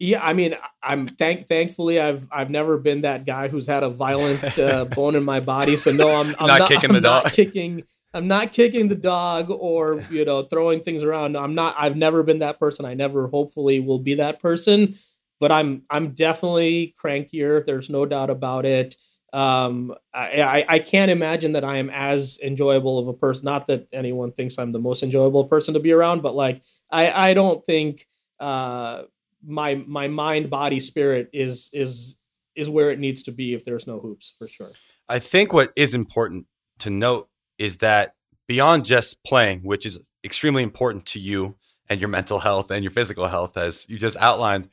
Yeah, I mean, I'm thank thankfully I've I've never been that guy who's had a violent uh, bone in my body. So no, I'm, I'm not, not, kicking I'm the dog. kicking. I'm not kicking the dog or you know throwing things around. I'm not. I've never been that person. I never, hopefully, will be that person. But I'm I'm definitely crankier. There's no doubt about it. Um, I, I, I can't imagine that I am as enjoyable of a person. Not that anyone thinks I'm the most enjoyable person to be around, but like I I don't think uh my my mind body spirit is is is where it needs to be if there's no hoops for sure. I think what is important to note is that beyond just playing, which is extremely important to you and your mental health and your physical health, as you just outlined,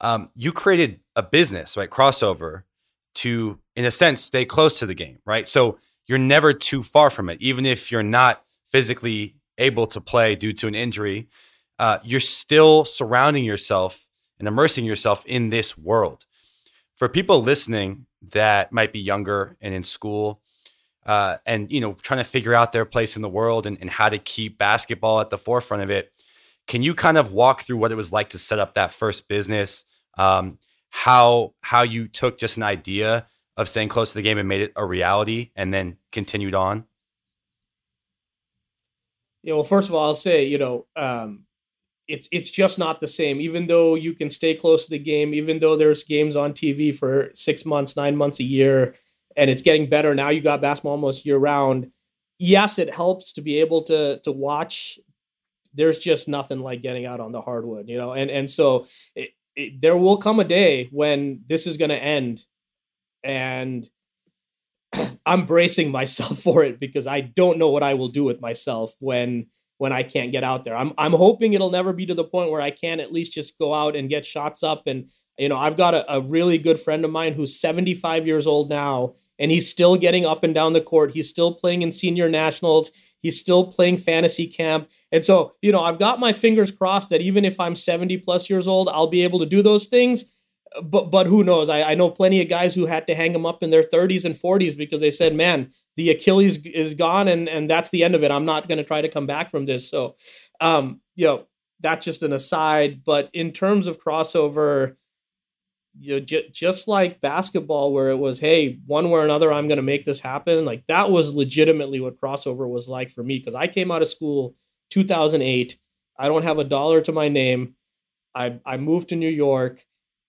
um, you created a business, right? Krossover to, in a sense, stay close to the game, right? So you're never too far from it, even if you're not physically able to play due to an injury. Uh, you're still surrounding yourself and immersing yourself in this world. For people listening that might be younger and in school, uh, and you know trying to figure out their place in the world and, and how to keep basketball at the forefront of it can you kind of walk through what it was like to set up that first business um, how how you took just an idea of staying close to the game and made it a reality and then continued on yeah well first of all i'll say you know um, it's it's just not the same even though you can stay close to the game even though there's games on tv for six months nine months a year and it's getting better now. You got basketball almost year round. Yes, it helps to be able to to watch. There's just nothing like getting out on the hardwood, you know. And and so it, it, there will come a day when this is going to end, and I'm bracing myself for it because I don't know what I will do with myself when when I can't get out there. I'm I'm hoping it'll never be to the point where I can at least just go out and get shots up and you know, I've got a, a really good friend of mine who's 75 years old now and he's still getting up and down the court. He's still playing in senior nationals. He's still playing fantasy camp. And so, you know, I've got my fingers crossed that even if I'm 70 plus years old, I'll be able to do those things. But but who knows? I, I know plenty of guys who had to hang them up in their 30s and 40s because they said, man, the Achilles is gone and, and that's the end of it. I'm not going to try to come back from this. So, um, you know, that's just an aside. But in terms of Krossover, you know, j- just like basketball, where it was, hey, one way or another, I'm going to make this happen. Like that was legitimately what Krossover was like for me because I came out of school 2008. I don't have a dollar to my name. I, I moved to New York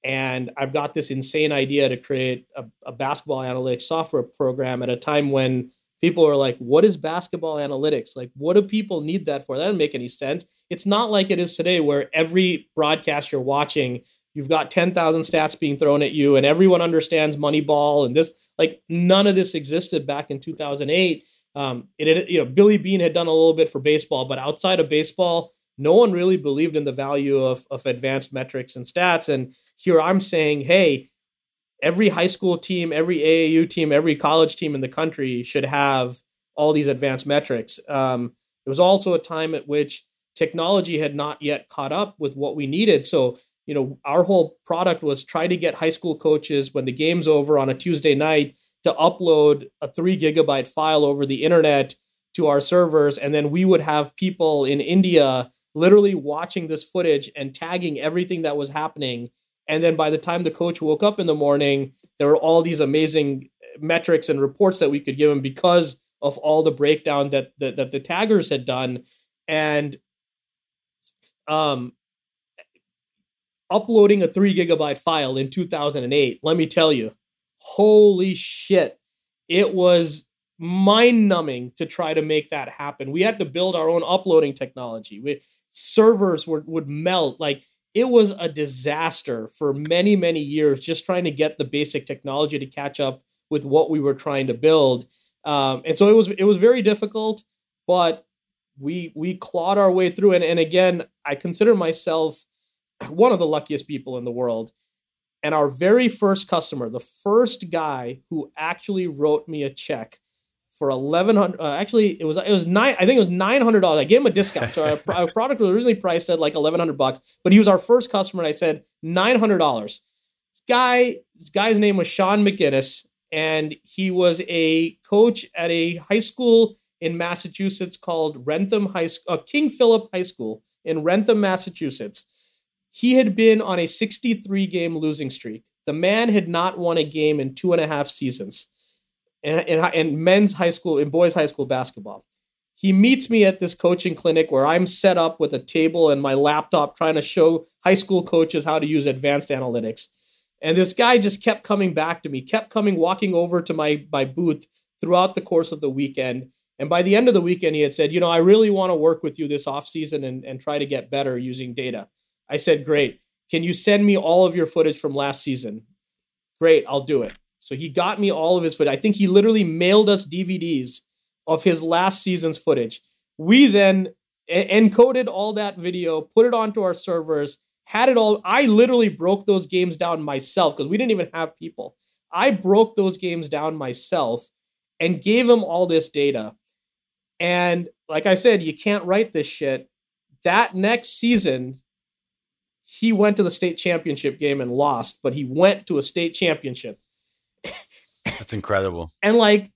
and I've got this insane idea to create a, a basketball analytics software program at a time when people are like, what is basketball analytics? Like, what do people need that for? That doesn't make any sense. It's not like it is today where every broadcast you're watching, you've got 10,000 stats being thrown at you and everyone understands Moneyball and this, like, none of this existed back in 2008. Um, it, you know, Billy Beane had done a little bit for baseball, but outside of baseball, no one really believed in the value of, of advanced metrics and stats. And here I'm saying, hey, every high school team, every AAU team, every college team in the country should have all these advanced metrics. Um, it was also a time at which technology had not yet caught up with what we needed. So, you know, our whole product was try to get high school coaches when the game's over on a Tuesday night to upload a three gigabyte file over the internet to our servers. And then we would have people in India literally watching this footage and tagging everything that was happening. And then by the time the coach woke up in the morning, there were all these amazing metrics and reports that we could give him because of all the breakdown that that, that the taggers had done. And um, uploading a three gigabyte file in 2008, let me tell you, holy shit, it was mind numbing to try to make that happen. We had to build our own uploading technology. We, servers would, would melt. Like it was a disaster for many, many years just trying to get the basic technology to catch up with what we were trying to build. Um, and so it was it was very difficult, but we we clawed our way through. And, and again, I consider myself one of the luckiest people in the world. And our very first customer, the first guy who actually wrote me a check for eleven hundred. Uh, actually, it was it was nine. I think it was nine hundred dollars. I gave him a discount. So our, our product was originally priced at like eleven hundred bucks, but he was our first customer, and I said nine hundred dollars. This guy, this guy's name was Sean McGinnis, and he was a coach at a high school in Massachusetts called Wrentham High School, uh, King Philip High School in Wrentham, Massachusetts. He had been on a 63 game losing streak. The man had not won a game in two and a half seasons in, men's high school, in boys' high school basketball. He meets me at this coaching clinic where I'm set up with a table and my laptop trying to show high school coaches how to use advanced analytics. And this guy just kept coming back to me, kept coming, walking over to my, my booth throughout the course of the weekend. And by the end of the weekend, he had said, You know, I really want to work with you this offseason and, and try to get better using data. I said, Great. Can you send me all of your footage from last season? Great, I'll do it. So he got me all of his footage. I think he literally mailed us DVDs of his last season's footage. We then encoded all that video, put it onto our servers, had it all. I literally broke those games down myself because we didn't even have people. I broke those games down myself and gave him all this data. And like I said, you can't write this shit. That next season, he went to the state championship game and lost, but he went to a state championship. That's incredible. and like,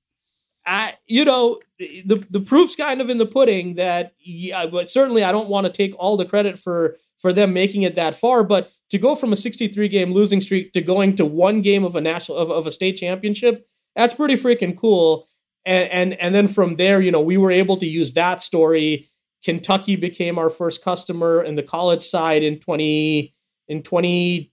I, you know, the the proof's kind of in the pudding that, yeah, but certainly I don't want to take all the credit for for them making it that far, but to go from a 63 game losing streak to going to one game of a national of, of a state championship, that's pretty freaking cool. And and and then from there, you know, we were able to use that story. Kentucky became our first customer in the college side in 20 in 20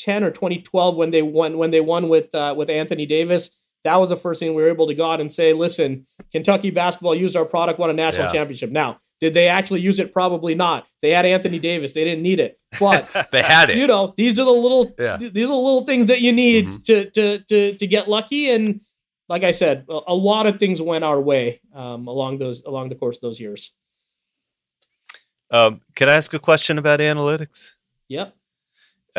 2010 or 2012 when they won when they won with uh, with Anthony Davis. That was the first thing we were able to go out and say, listen, Kentucky basketball used our product, won a national yeah. championship. Now, did they actually use it? Probably not. They had Anthony Davis. They didn't need it, but they had it. You know, these are the little yeah. th- these are the little things that you need mm-hmm. to, to to to get lucky. And like I said, a, a lot of things went our way um, along those along the course of those years. Um, can I ask a question about analytics? Yep.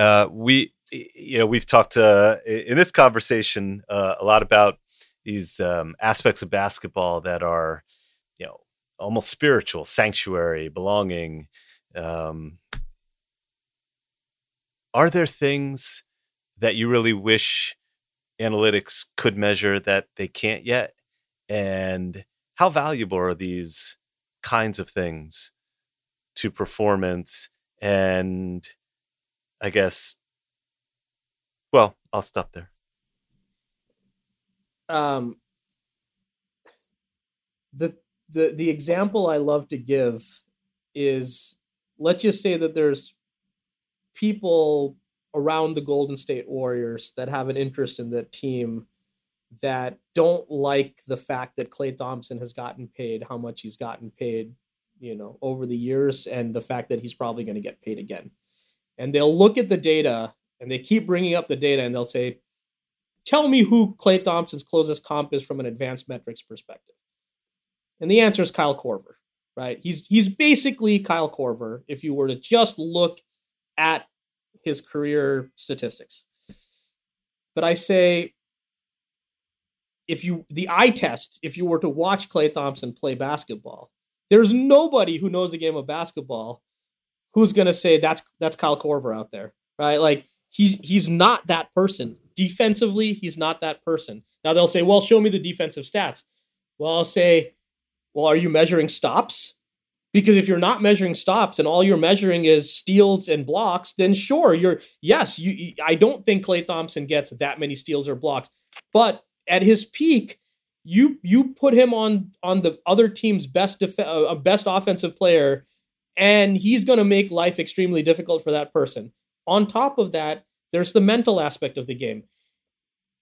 Uh, we, you know, we've talked uh, in this conversation uh, a lot about these um, aspects of basketball that are, you know, almost spiritual, sanctuary, belonging. Um, are there things that you really wish analytics could measure that they can't yet? And how valuable are these kinds of things to performance and I guess. Well, I'll stop there. Um, the the the example I love to give is let's just say that there's people around the Golden State Warriors that have an interest in that team that don't like the fact that Klay Thompson has gotten paid how much he's gotten paid, you know, over the years and the fact that he's probably going to get paid again. And they'll look at the data and they keep bringing up the data and they'll say, Tell me who Klay Thompson's closest comp is from an advanced metrics perspective. And the answer is Kyle Korver, right? He's he's basically Kyle Korver if you were to just look at his career statistics. But I say if you the eye test, if you were to watch Klay Thompson play basketball, there's nobody who knows the game of basketball who's gonna say that's that's Kyle Korver out there, right? Like he's he's not that person. Defensively, he's not that person. Now they'll say, well, show me the defensive stats. Well, I'll say, well, are you measuring stops? Because if you're not measuring stops and all you're measuring is steals and blocks, then sure, you're yes, you I don't think Klay Thompson gets that many steals or blocks. But at his peak, you you put him on on the other team's best def- uh, best offensive player and he's going to make life extremely difficult for that person. On top of that, there's the mental aspect of the game.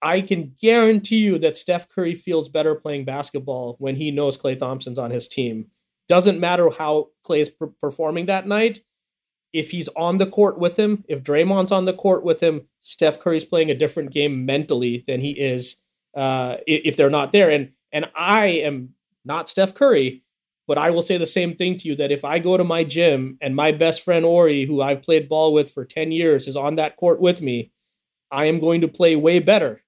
I can guarantee you that Steph Curry feels better playing basketball when he knows Klay Thompson's on his team. Doesn't matter how Klay is performing that night. If he's on the court with him, if Draymond's on the court with him, Steph Curry's playing a different game mentally than he is uh, if they're not there. And and I am not Steph Curry, but I will say the same thing to you that if I go to my gym and my best friend Ori, who I've played ball with for 10 years, is on that court with me, I am going to play way better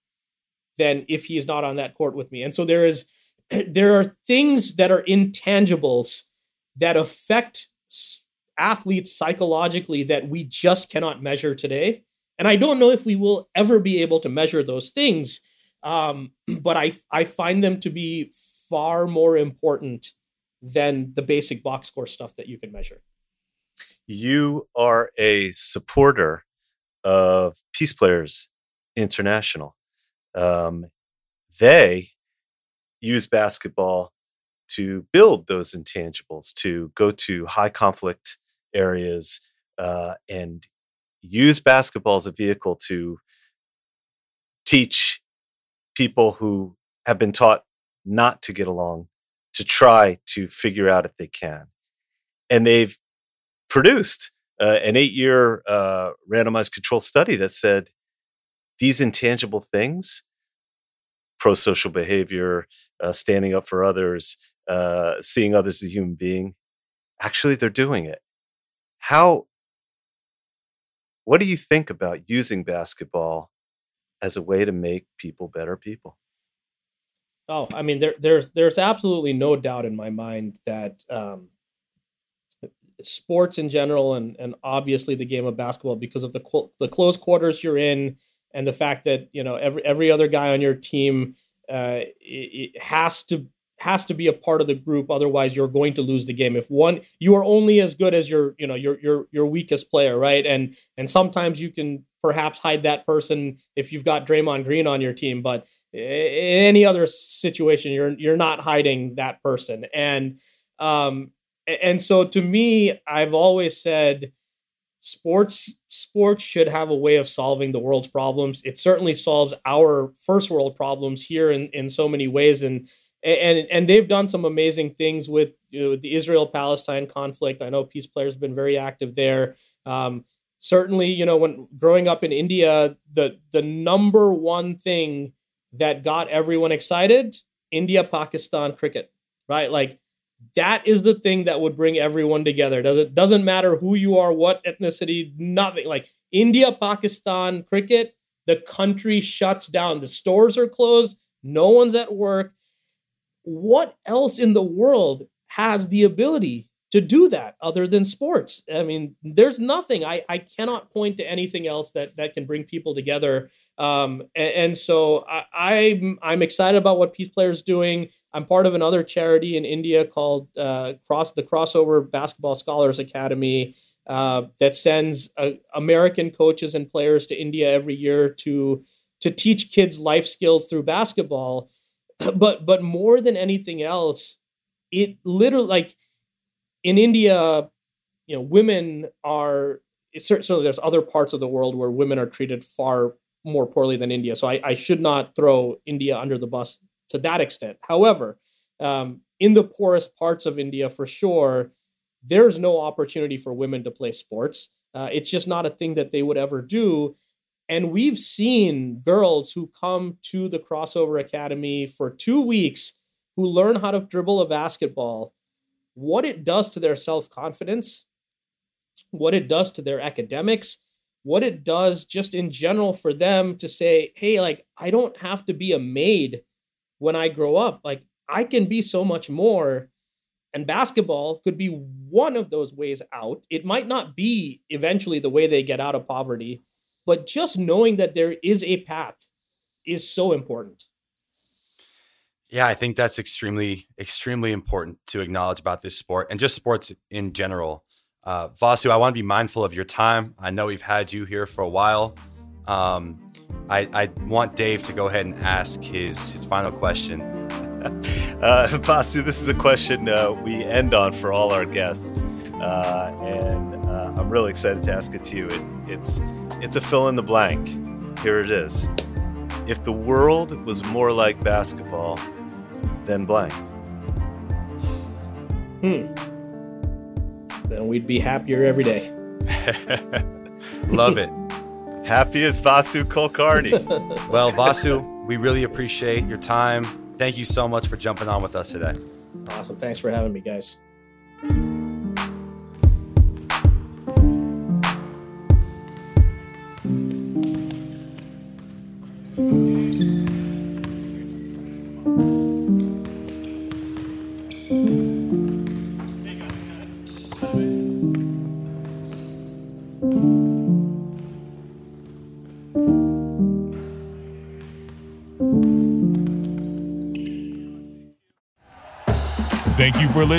than if he is not on that court with me. And so there is there are things that are intangibles that affect athletes psychologically that we just cannot measure today. And I don't know if we will ever be able to measure those things. Um, but I I find them to be far more important than the basic box score stuff that you can measure. You are a supporter of Peace Players International. Um, they use basketball to build those intangibles, to go to high conflict areas uh, and use basketball as a vehicle to teach people who have been taught not to get along to try to figure out if they can. And they've produced uh, an eight year uh, randomized control study that said these intangible things pro social behavior, uh, standing up for others, uh, seeing others as a human being actually, they're doing it. How, what do you think about using basketball as a way to make people better people? Oh, I mean, there, there's there's absolutely no doubt in my mind that um, sports in general, and and obviously the game of basketball, because of the the close quarters you're in, and the fact that you know every every other guy on your team uh, it, it has to has to be a part of the group. Otherwise you're going to lose the game. If one you are only as good as your you know your your your weakest player right? And and sometimes you can perhaps hide that person if you've got Draymond Green on your team but in any other situation you're you're not hiding that person and um and so to me I've always said sports sports should have a way of solving the world's problems it certainly solves our first world problems here in in so many ways and and and they've done some amazing things with, you know, the Israel Palestine conflict. I know Peace Players have been very active there. Um, certainly, you know, when growing up in India, the the number one thing that got everyone excited, India Pakistan cricket, right? Like that is the thing that would bring everyone together. Does it doesn't matter who you are, what ethnicity, nothing. Like India Pakistan cricket, the country shuts down. The stores are closed. No one's at work what else in the world has the ability to do that other than sports? I mean, there's nothing. I, I cannot point to anything else that that can bring people together. Um, and, and, so I, I'm I'm excited about what Peace Players doing. I'm part of another charity in India called uh, Cross the Crossover Basketball Scholars Academy. Uh, that sends uh, American coaches and players to India every year to to teach kids life skills through basketball. but but more than anything else, it literally like in India, you know, women are certainly there's other parts of the world where women are treated far more poorly than India. So I, I should not throw India under the bus to that extent. However, um, in the poorest parts of India, for sure, there's no opportunity for women to play sports. Uh, it's just not a thing that they would ever do. And we've seen girls who come to the crossover academy for two weeks who learn how to dribble a basketball, what it does to their self confidence, what it does to their academics, what it does just in general for them to say, hey, like, I don't have to be a maid when I grow up. Like, I can be so much more. And basketball could be one of those ways out. It might not be eventually the way they get out of poverty, but just knowing that there is a path is so important. Yeah, I think that's extremely, extremely important to acknowledge about this sport and just sports in general. Uh, Vasu, I want to be mindful of your time. I know we've had you here for a while. Um, I, I, want Dave to go ahead and ask his, his final question. uh, Vasu, this is a question uh, we end on for all our guests. Uh, and uh, I'm really excited to ask it to you. It, it's, it's a fill in the blank. Here it is. If the world was more like basketball, then blank. Hmm then we'd be happier every day. Love it. Happy as Vasu Kulkarni. well, Vasu, we really appreciate your time. Thank you so much for jumping on with us today. Awesome. Thanks for having me, guys.